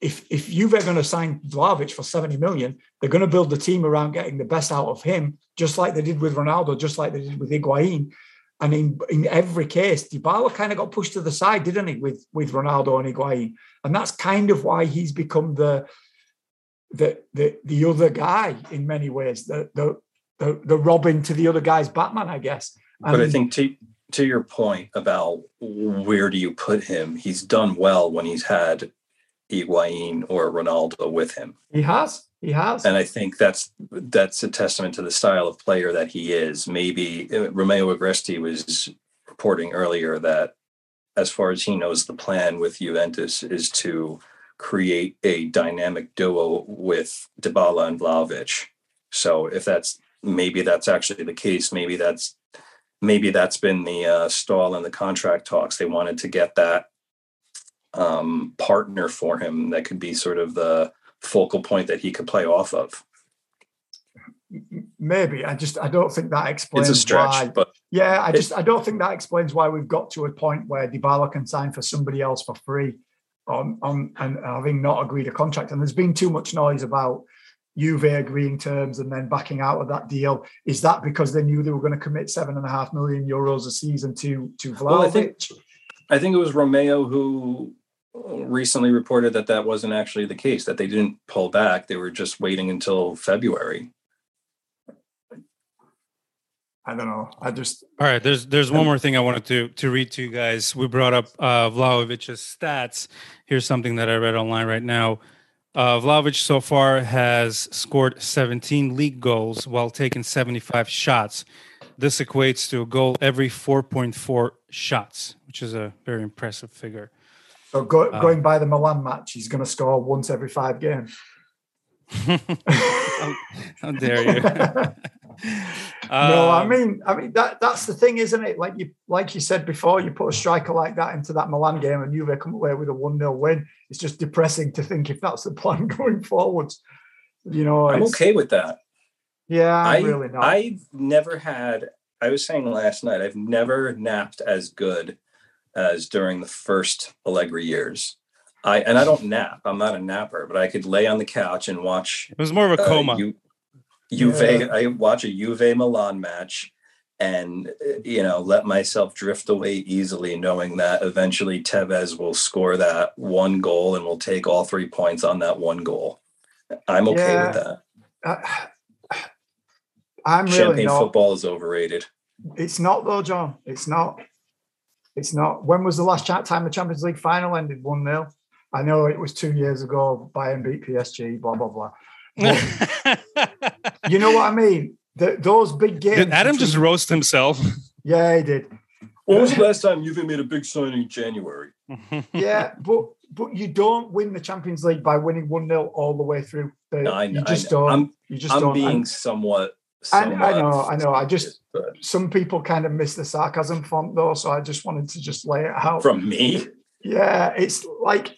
Speaker 2: if if Juve are going to sign Vlahovic for 70 million, they're going to build the team around getting the best out of him, just like they did with Ronaldo, just like they did with Higuain. And in, in every case, Dybala kind of got pushed to the side, didn't he, with, with Ronaldo and Higuain? And that's kind of why he's become the the the, the other guy in many ways, the, the the the Robin to the other guy's Batman, I guess.
Speaker 3: But I think to to your point about where do you put him, he's done well when he's had Higuain or Ronaldo with him.
Speaker 2: He has. He has.
Speaker 3: And I think that's that's a testament to the style of player that he is. Maybe uh, Romeo Agresti was reporting earlier that as far as he knows, the plan with Juventus is to create a dynamic duo with Dybala and Vlahovic. So if that's maybe that's actually the case, maybe that's maybe that's been the uh, stall in the contract talks. They wanted to get that um, partner for him that could be sort of the focal point that he could play off of.
Speaker 2: Maybe I just I don't think that explains.
Speaker 3: It's a stretch,
Speaker 2: why,
Speaker 3: but
Speaker 2: yeah, I just I don't think that explains why we've got to a point where Dybala can sign for somebody else for free, on on and having not agreed a contract. And there's been too much noise about Juve agreeing terms and then backing out of that deal? Is that because they knew they were going to commit seven and a half million euros a season to to Vlahovic? Well,
Speaker 3: I think I think it was Romeo who recently reported that that wasn't actually the case. That they didn't pull back; they were just waiting until February.
Speaker 2: I don't know. I just
Speaker 1: all right. There's there's one more thing I wanted to to read to you guys. We brought up uh, Vlahovic's stats. Here's something that I read online right now. Uh, Vlahovic so far has scored 17 league goals while taking 75 shots. This equates to a goal every 4.4 shots, which is a very impressive figure.
Speaker 2: So go, uh, going by the Milan match, he's going to score once every five games.
Speaker 1: how, how, dare you?
Speaker 2: no, I
Speaker 1: Um,
Speaker 2: mean, I mean that that's the thing, isn't it? Like you like you said before, you put a striker like that into that Milan game and Juve come away with a 1-0 win. It's just depressing to think if that's the plan going forwards. You know,
Speaker 3: I'm okay with that.
Speaker 2: Yeah, I'm
Speaker 3: I
Speaker 2: really not.
Speaker 3: I've never had. I was saying last night. I've never napped as good as during the first Allegri years. I and I don't nap. I'm not a napper, but I could lay on the couch and watch
Speaker 1: it was more of a
Speaker 3: uh,
Speaker 1: coma.
Speaker 3: Ju- Juve.
Speaker 2: Yeah.
Speaker 3: I watch a Juve Milan match, and uh, you know let myself drift away easily, knowing that eventually Tevez will score that one goal and will take all three points on that one goal. I'm okay with that.
Speaker 2: I, I'm really
Speaker 3: Champagne
Speaker 2: not.
Speaker 3: football is overrated.
Speaker 2: It's not though, John. It's not. It's not. When was the last time the Champions League final ended 1 0? I know it was two years ago. Bayern beat PSG, blah, blah, blah. You know what I mean? The, those big games.
Speaker 1: Did Adam just
Speaker 2: between-
Speaker 1: roast himself?
Speaker 2: Yeah, he did.
Speaker 3: When was the last time Juve made a big signing in January?
Speaker 2: Yeah, but but you don't win the Champions League by winning 1 0 all the way through. The,
Speaker 3: No, I,
Speaker 2: you
Speaker 3: I
Speaker 2: just
Speaker 3: know.
Speaker 2: don't.
Speaker 3: I'm,
Speaker 2: you just
Speaker 3: I'm
Speaker 2: don't.
Speaker 3: being
Speaker 2: And
Speaker 3: somewhat,
Speaker 2: I- I know, I know. I just-
Speaker 3: but
Speaker 2: some people kind of miss the sarcasm font though, so I just wanted to just lay it out.
Speaker 3: from me.
Speaker 2: Yeah, it's like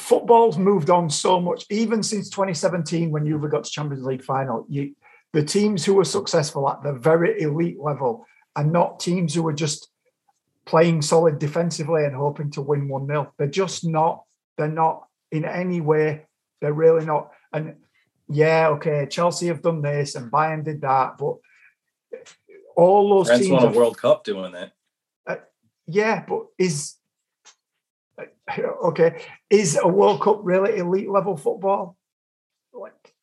Speaker 2: football's moved on so much, even since 2017 when Juve got to Champions League final. You, the teams who were successful at the very elite level are not teams who are just playing solid defensively and hoping to win 1 0. They're just not. They're not in any way. They're really not. And yeah, okay, Chelsea have done this and Bayern did that, but all those
Speaker 3: France
Speaker 2: teams
Speaker 3: won a World Cup doing that.
Speaker 2: Uh, yeah, but is okay? Is a World Cup really elite level football? Like,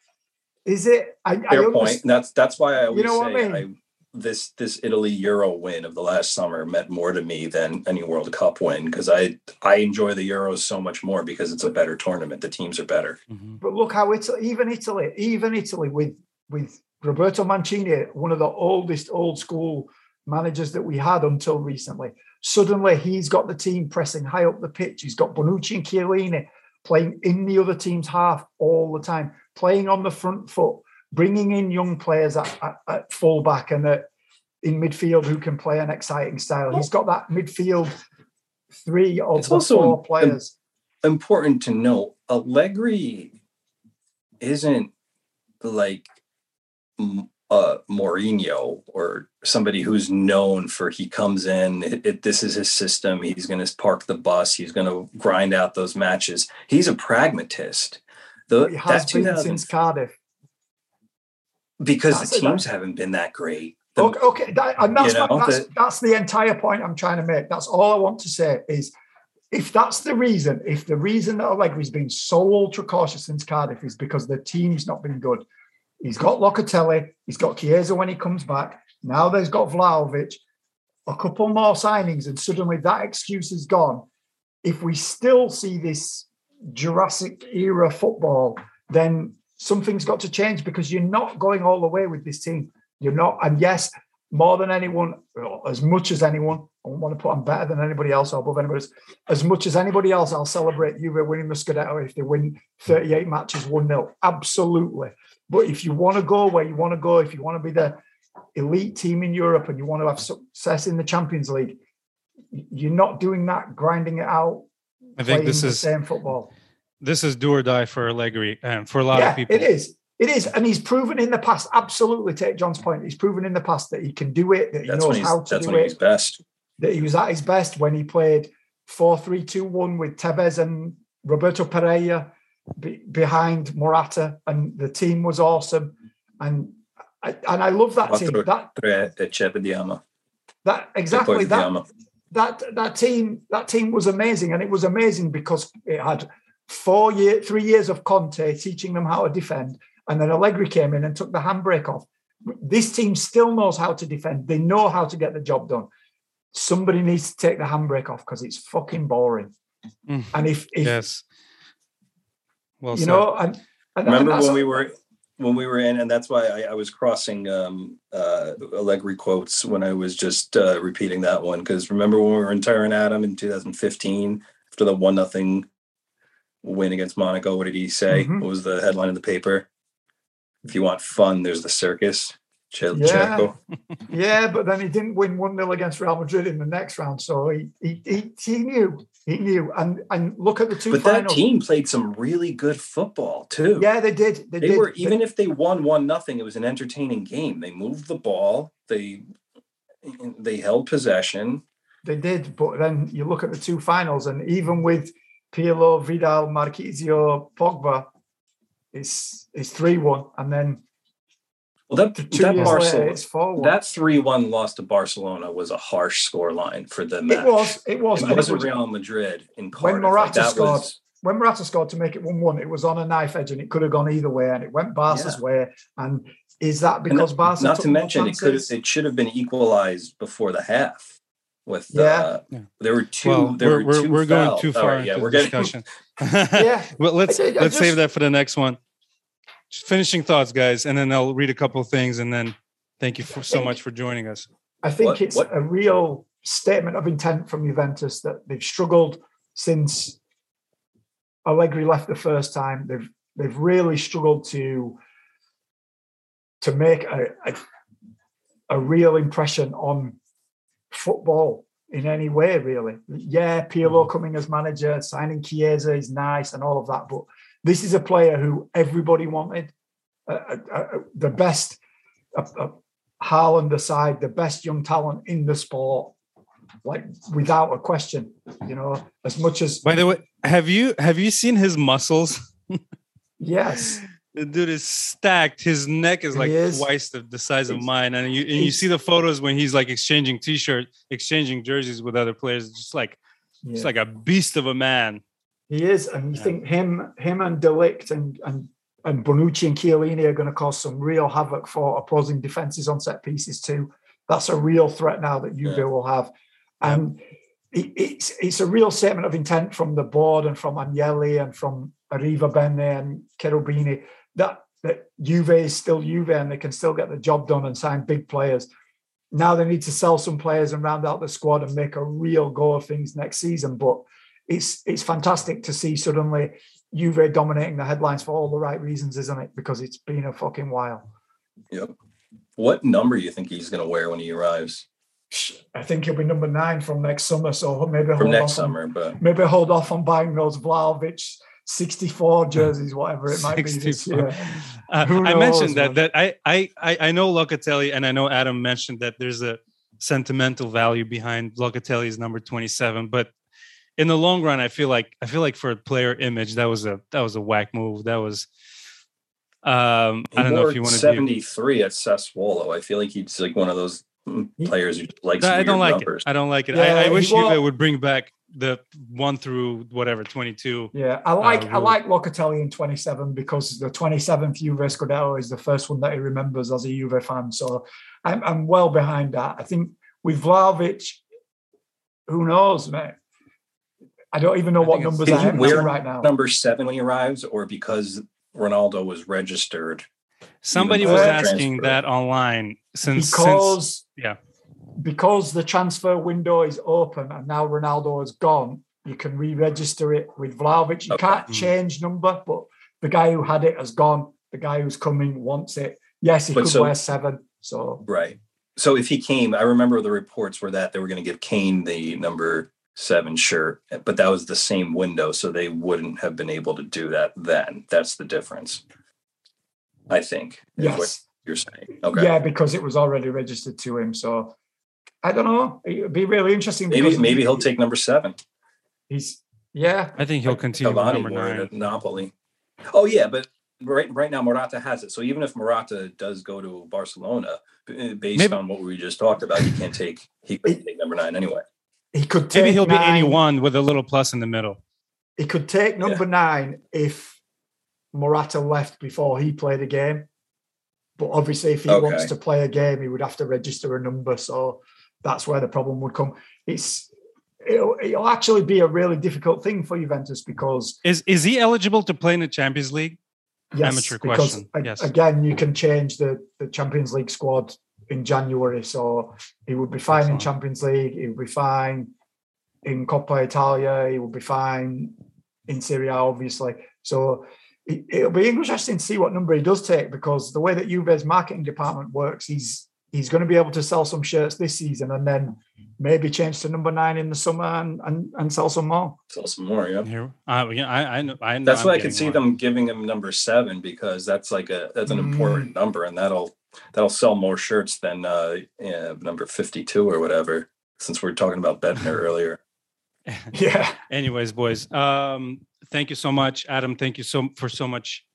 Speaker 2: is it? I, I
Speaker 3: Fair
Speaker 2: understand-
Speaker 3: point. That's that's why I always
Speaker 2: know what I
Speaker 3: say
Speaker 2: mean?
Speaker 3: I, this this Italy Euro win of the last summer meant more to me than any World Cup win because I I enjoy the Euros so much more because it's a better tournament. The teams are better.
Speaker 1: Mhm.
Speaker 2: But look how Italy, even Italy, even Italy with with Roberto Mancini, one of the oldest old school managers that we had until recently. Suddenly, he's got the team pressing high up the pitch. He's got Bonucci and Chiellini playing in the other team's half all the time, playing on the front foot, bringing in young players at, at, at fullback and at, in midfield who can play an exciting style. He's got that midfield three of
Speaker 3: It's also
Speaker 2: four players.
Speaker 3: Important to note, Allegri isn't like uh Mourinho or somebody who's known for he comes in it, it- this is his system he's going to park the bus he's going to grind out those matches he's a pragmatist the
Speaker 2: He has
Speaker 3: that
Speaker 2: been since Cardiff.
Speaker 3: because
Speaker 2: That's
Speaker 3: the teams
Speaker 2: that-
Speaker 3: haven't been that great The-
Speaker 2: Okay, okay, that, and that's,
Speaker 3: You know,
Speaker 2: that's
Speaker 3: the-
Speaker 2: that's the entire point I'm trying to make. That's all I want to say is, if that's the reason, if the reason that Allegri's been so ultra cautious since Cardiff is because the team's not been good, he's got Locatelli, he's got Chiesa when he comes back. Now there's got Vlahovic, a couple more signings, and suddenly that excuse is gone. If we still see this Jurassic era football, then something's got to change because you're not going all the way with this team. You're not, and yes, more than anyone, as much as anyone, I don't want to put I'm better than anybody else or above anybody else. As much as anybody else, I'll celebrate you winning the Scudetto if they win 38 matches 1 0. Absolutely. But if you want to go where you want to go, if you want to be the elite team in Europe and you want to have success in the Champions League, you're not doing that, grinding it out,
Speaker 1: I think
Speaker 2: playing
Speaker 1: this
Speaker 2: the
Speaker 1: is
Speaker 2: same football.
Speaker 1: this is do or die for Allegri and for a lot
Speaker 2: yeah,
Speaker 1: of people.
Speaker 2: it is. It is, and he's proven in the past. Absolutely, take John's point. He's proven in the past that he can do it. That he
Speaker 3: that's
Speaker 2: knows how to
Speaker 3: that's
Speaker 2: do
Speaker 3: when
Speaker 2: it.
Speaker 3: he's best
Speaker 2: That he was at his best when he played four three two one with Tevez and Roberto Pereyra be, behind Morata, and the team was awesome. And I, and I love that team.
Speaker 3: Quattro
Speaker 2: That
Speaker 3: tre ci vediamo.
Speaker 2: that exactly that that that team that team was amazing and it was amazing because it had four year three years of Conte teaching them how to defend and then Allegri came in and took the handbrake off this team still knows how to defend they know how to get the job done somebody needs to take the handbrake off because it's fucking boring
Speaker 1: Mm.
Speaker 2: and if, if
Speaker 1: Yes. Well
Speaker 2: you
Speaker 1: said.
Speaker 2: know and, and
Speaker 3: Remember
Speaker 2: and that's
Speaker 3: when we were when we were in, and that's why I, I was crossing um, uh, Allegri quotes when I was just uh, repeating that one. Because remember when we were in Turin Adam in 2015 after the one nothing win against Monaco? What did he say?
Speaker 2: Mhm.
Speaker 3: What was the headline in the paper? if you want fun, there's the circus. Che-
Speaker 2: Yeah. Yeah, but then he didn't win 1 0 against Real Madrid in the next round. So he he, he, he knew. He knew. And and look at the two
Speaker 3: But that team played some really good football too.
Speaker 2: Yeah, they did. They,
Speaker 3: they
Speaker 2: did.
Speaker 3: were
Speaker 2: They-
Speaker 3: even if they won one nothing, it was an entertaining game. They moved the ball. They they held possession.
Speaker 2: They did, but then you look at the two finals, and even with Pirlo, Vidal, Marchisio, Pogba, it's it's three one, and then
Speaker 3: Well, that
Speaker 2: two
Speaker 3: that
Speaker 2: years
Speaker 3: Barcelona,
Speaker 2: later it's four one.
Speaker 3: that three one loss to Barcelona was a harsh scoreline for the match.
Speaker 2: It was. It was.
Speaker 3: It
Speaker 2: it
Speaker 3: wasn't Real Madrid in
Speaker 2: When
Speaker 3: Cardiff.
Speaker 2: Morata
Speaker 3: that
Speaker 2: scored,
Speaker 3: was-
Speaker 2: when Morata scored to make it one one, it was on a knife edge, and it could have gone either way, and it went Barca's way. And is that
Speaker 3: and
Speaker 2: because Barca?
Speaker 3: not
Speaker 2: took
Speaker 3: to mention, it could
Speaker 2: chances?
Speaker 3: it should have been equalized before the half. With
Speaker 2: Yeah.
Speaker 3: uh,
Speaker 1: Yeah.
Speaker 3: there were two.
Speaker 1: well,
Speaker 3: there
Speaker 1: we're,
Speaker 3: were
Speaker 1: we're,
Speaker 3: two
Speaker 1: we're going too far
Speaker 3: right, yeah, we're
Speaker 1: the
Speaker 3: getting
Speaker 1: discussion.
Speaker 2: Yeah.
Speaker 1: well, let's
Speaker 2: I- I
Speaker 1: let's save that for the next one. Just finishing thoughts, guys, and then I'll read a couple of things, and then thank you for, so much for joining us.
Speaker 2: I think
Speaker 3: What-
Speaker 2: it's
Speaker 3: what-
Speaker 2: a real statement of intent from Juventus that they've struggled since Allegri left the first time. They've they've really struggled to to make a, a, a real impression on football in any way, really. Yeah, Pirlo mm-hmm. coming as manager, signing Chiesa is nice and all of that, but this is a player who everybody wanted. Uh, uh, uh, the best, uh, uh, Haaland aside, the best young talent in the sport, like without a question. You know, as much as
Speaker 1: By the way, have you have you seen his muscles?
Speaker 2: yes,
Speaker 1: The dude is stacked. His neck is like
Speaker 2: is.
Speaker 1: twice the, the size of mine, and you and you see the photos when he's like exchanging t-shirt, exchanging jerseys with other players. Just like
Speaker 2: yeah.
Speaker 1: it's like a beast of a man.
Speaker 2: He is, and you
Speaker 1: Yeah.
Speaker 2: think him, him and De Ligt and and and Bonucci and Chiellini are going to cause some real havoc for opposing defenses on set pieces too. That's a real threat now that Juve
Speaker 3: Yeah.
Speaker 2: will have, and it, it's it's a real statement of intent from the board and from Agnelli and from Arrivabene and Cherubini that that Juve is still Juve and they can still get the job done and sign big players. Now they need to sell some players and round out the squad and make a real go of things next season. But it's it's fantastic to see suddenly Juve dominating the headlines for all the right reasons, isn't it? Because it's been a fucking while.
Speaker 3: Yep. What number do you think he's going to wear when he arrives
Speaker 2: I think he'll be number nine from next summer. So maybe
Speaker 3: from
Speaker 2: hold
Speaker 3: next
Speaker 2: off on-
Speaker 3: summer? But
Speaker 2: maybe hold off on buying those Vlahovic 64 jerseys, whatever it might be this year.
Speaker 1: Uh,
Speaker 2: Who
Speaker 1: I mentioned
Speaker 2: knows,
Speaker 1: that that I, I I I know Locatelli and I know Adam mentioned that there's a sentimental value behind Locatelli's number 27, but in the long run, I feel like I feel like for a player image, that was a that was a whack move. That was um I don't know if you want to
Speaker 3: 73 at Sassuolo. I feel like he's like one of those mm, players who likes
Speaker 1: I don't like
Speaker 3: numbers.
Speaker 1: it. I don't like it.
Speaker 2: Yeah,
Speaker 1: I, I wish
Speaker 2: wa-
Speaker 1: Juve would bring back the one through whatever 22.
Speaker 2: Yeah, I like I like Locatelli in 27 because the 27th Juve Scudetto is the first one that he remembers as a Juve fan. So I'm, I'm well behind that. I think with Vlahovic, who knows, mate? I don't even know
Speaker 1: I
Speaker 2: what
Speaker 1: think it's-
Speaker 2: numbers I
Speaker 3: he
Speaker 2: am
Speaker 3: wear
Speaker 2: right now.
Speaker 3: Number seven when he arrives, or because Ronaldo was registered.
Speaker 1: Somebody was asking
Speaker 3: transfer.
Speaker 1: that online since since
Speaker 2: because
Speaker 1: yeah.
Speaker 2: because the transfer window is open and now Ronaldo is gone, you can re-register it with Vlahovic. You
Speaker 3: Okay.
Speaker 2: can't change number, but the guy who had it has gone. The guy who's coming wants it. Yes, he
Speaker 3: But
Speaker 2: could
Speaker 3: so-
Speaker 2: wear seven. So
Speaker 3: Right. So if he came, I remember the reports were that they were going to give Kane the number seven shirt, but that was the same window, so they wouldn't have been able to do that then. That's the difference. I think. is
Speaker 2: yes,
Speaker 3: What you're saying. Okay.
Speaker 2: yeah, because it was already registered to him. So I don't know. It would be really interesting.
Speaker 3: Maybe maybe
Speaker 2: he-
Speaker 3: he'll take number seven.
Speaker 2: He's yeah.
Speaker 1: I think he'll continue with
Speaker 3: Cavani
Speaker 1: number
Speaker 3: wore it
Speaker 1: nine.
Speaker 3: at Napoli. Oh yeah, but right right now Morata has it. So even if Morata does go to Barcelona, based
Speaker 1: Maybe-
Speaker 3: on what we just talked about, he can't take he could take number nine anyway.
Speaker 2: He could take
Speaker 1: Maybe he'll be
Speaker 2: nine.
Speaker 1: 81 with a little plus in the middle.
Speaker 2: He could take number nine if Morata left before he played a game. But obviously, if he
Speaker 3: Okay.
Speaker 2: wants to play a game, he would have to register a number. So that's where the problem would come. It's it'll, it'll actually be a really difficult thing for Juventus because
Speaker 1: Is is he eligible to play in the Champions League?
Speaker 2: yes,
Speaker 1: Amateur
Speaker 2: because
Speaker 1: question,
Speaker 2: a-
Speaker 1: yes.
Speaker 2: again, you can change the the Champions League squad in January, so he would be fine in
Speaker 1: Excellent.
Speaker 2: Champions League. He would be fine in Coppa Italia. He would be fine in Serie A, obviously. So it'll be interesting to see what number he does take because the way that Juve's marketing department works, he's he's going to be able to sell some shirts this season and then maybe change to number nine in the summer and and, and sell some more.
Speaker 3: Sell some more, yeah.
Speaker 1: Here, uh, yeah, I, I know. I know
Speaker 3: That's
Speaker 1: I'm
Speaker 3: why I could
Speaker 1: getting
Speaker 3: see
Speaker 1: one.
Speaker 3: them giving him number seven because that's like a that's an
Speaker 2: Mm.
Speaker 3: important number and that'll that'll sell more shirts than uh yeah, number 52 or whatever since we are talking about Bendtner earlier.
Speaker 2: Yeah.
Speaker 1: Anyways, boys, um, thank you so much, Adam. Thank you so for so much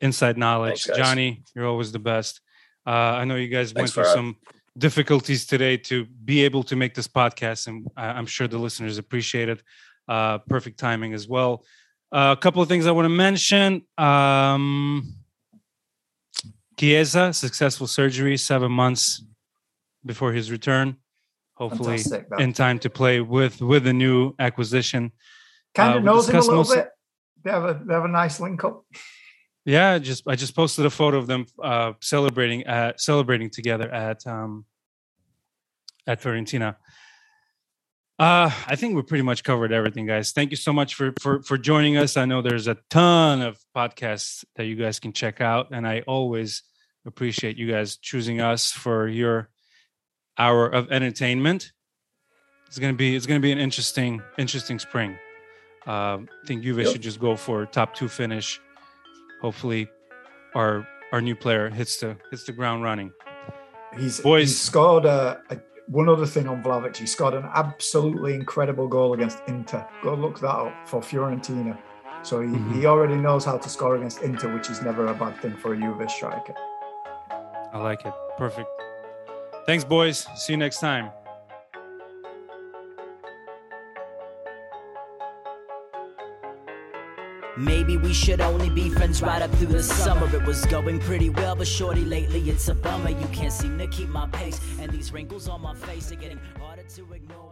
Speaker 1: inside knowledge.
Speaker 3: Thanks.
Speaker 1: Johnny, you're always the best. Uh, I know you guys went through some difficulties today to be able to make this podcast, and I- I'm sure the listeners appreciate it. Uh, perfect timing as well. Uh, a couple of things I want to mention. Um, Chiesa, successful surgery, seven months before his return. Hopefully, in time to play with with the new acquisition.
Speaker 2: kind
Speaker 1: uh,
Speaker 2: of
Speaker 1: we
Speaker 2: knows him a little
Speaker 1: most-
Speaker 2: bit. They have a they have a nice link up.
Speaker 1: Yeah, I just I just posted a photo of them uh, celebrating at celebrating together at um, at Fiorentina. Uh, I think we pretty much covered everything, guys. Thank you so much for for for joining us. I know there's a ton of podcasts that you guys can check out, and I always appreciate you guys choosing us for your hour of entertainment. It's gonna be it's gonna be an interesting interesting spring. Um, I think Juve
Speaker 3: Yep.
Speaker 1: should just go for top two finish. Hopefully, our our new player hits the hits the ground running.
Speaker 2: He's,
Speaker 1: Boys.
Speaker 2: he's scored a, a one other thing on Vlahovic. He scored an absolutely incredible goal against Inter. Go look that up for Fiorentina. So he,
Speaker 1: Mhm.
Speaker 2: he already knows how to score against Inter, which is never a bad thing for a Juve striker.
Speaker 1: I like it. Perfect. Thanks, boys. See you next time.
Speaker 4: Maybe we should only be friends right up through the summer. It was going pretty well, but shorty, lately it's a bummer. You can't seem to keep my pace, and these wrinkles on my face are getting harder to ignore.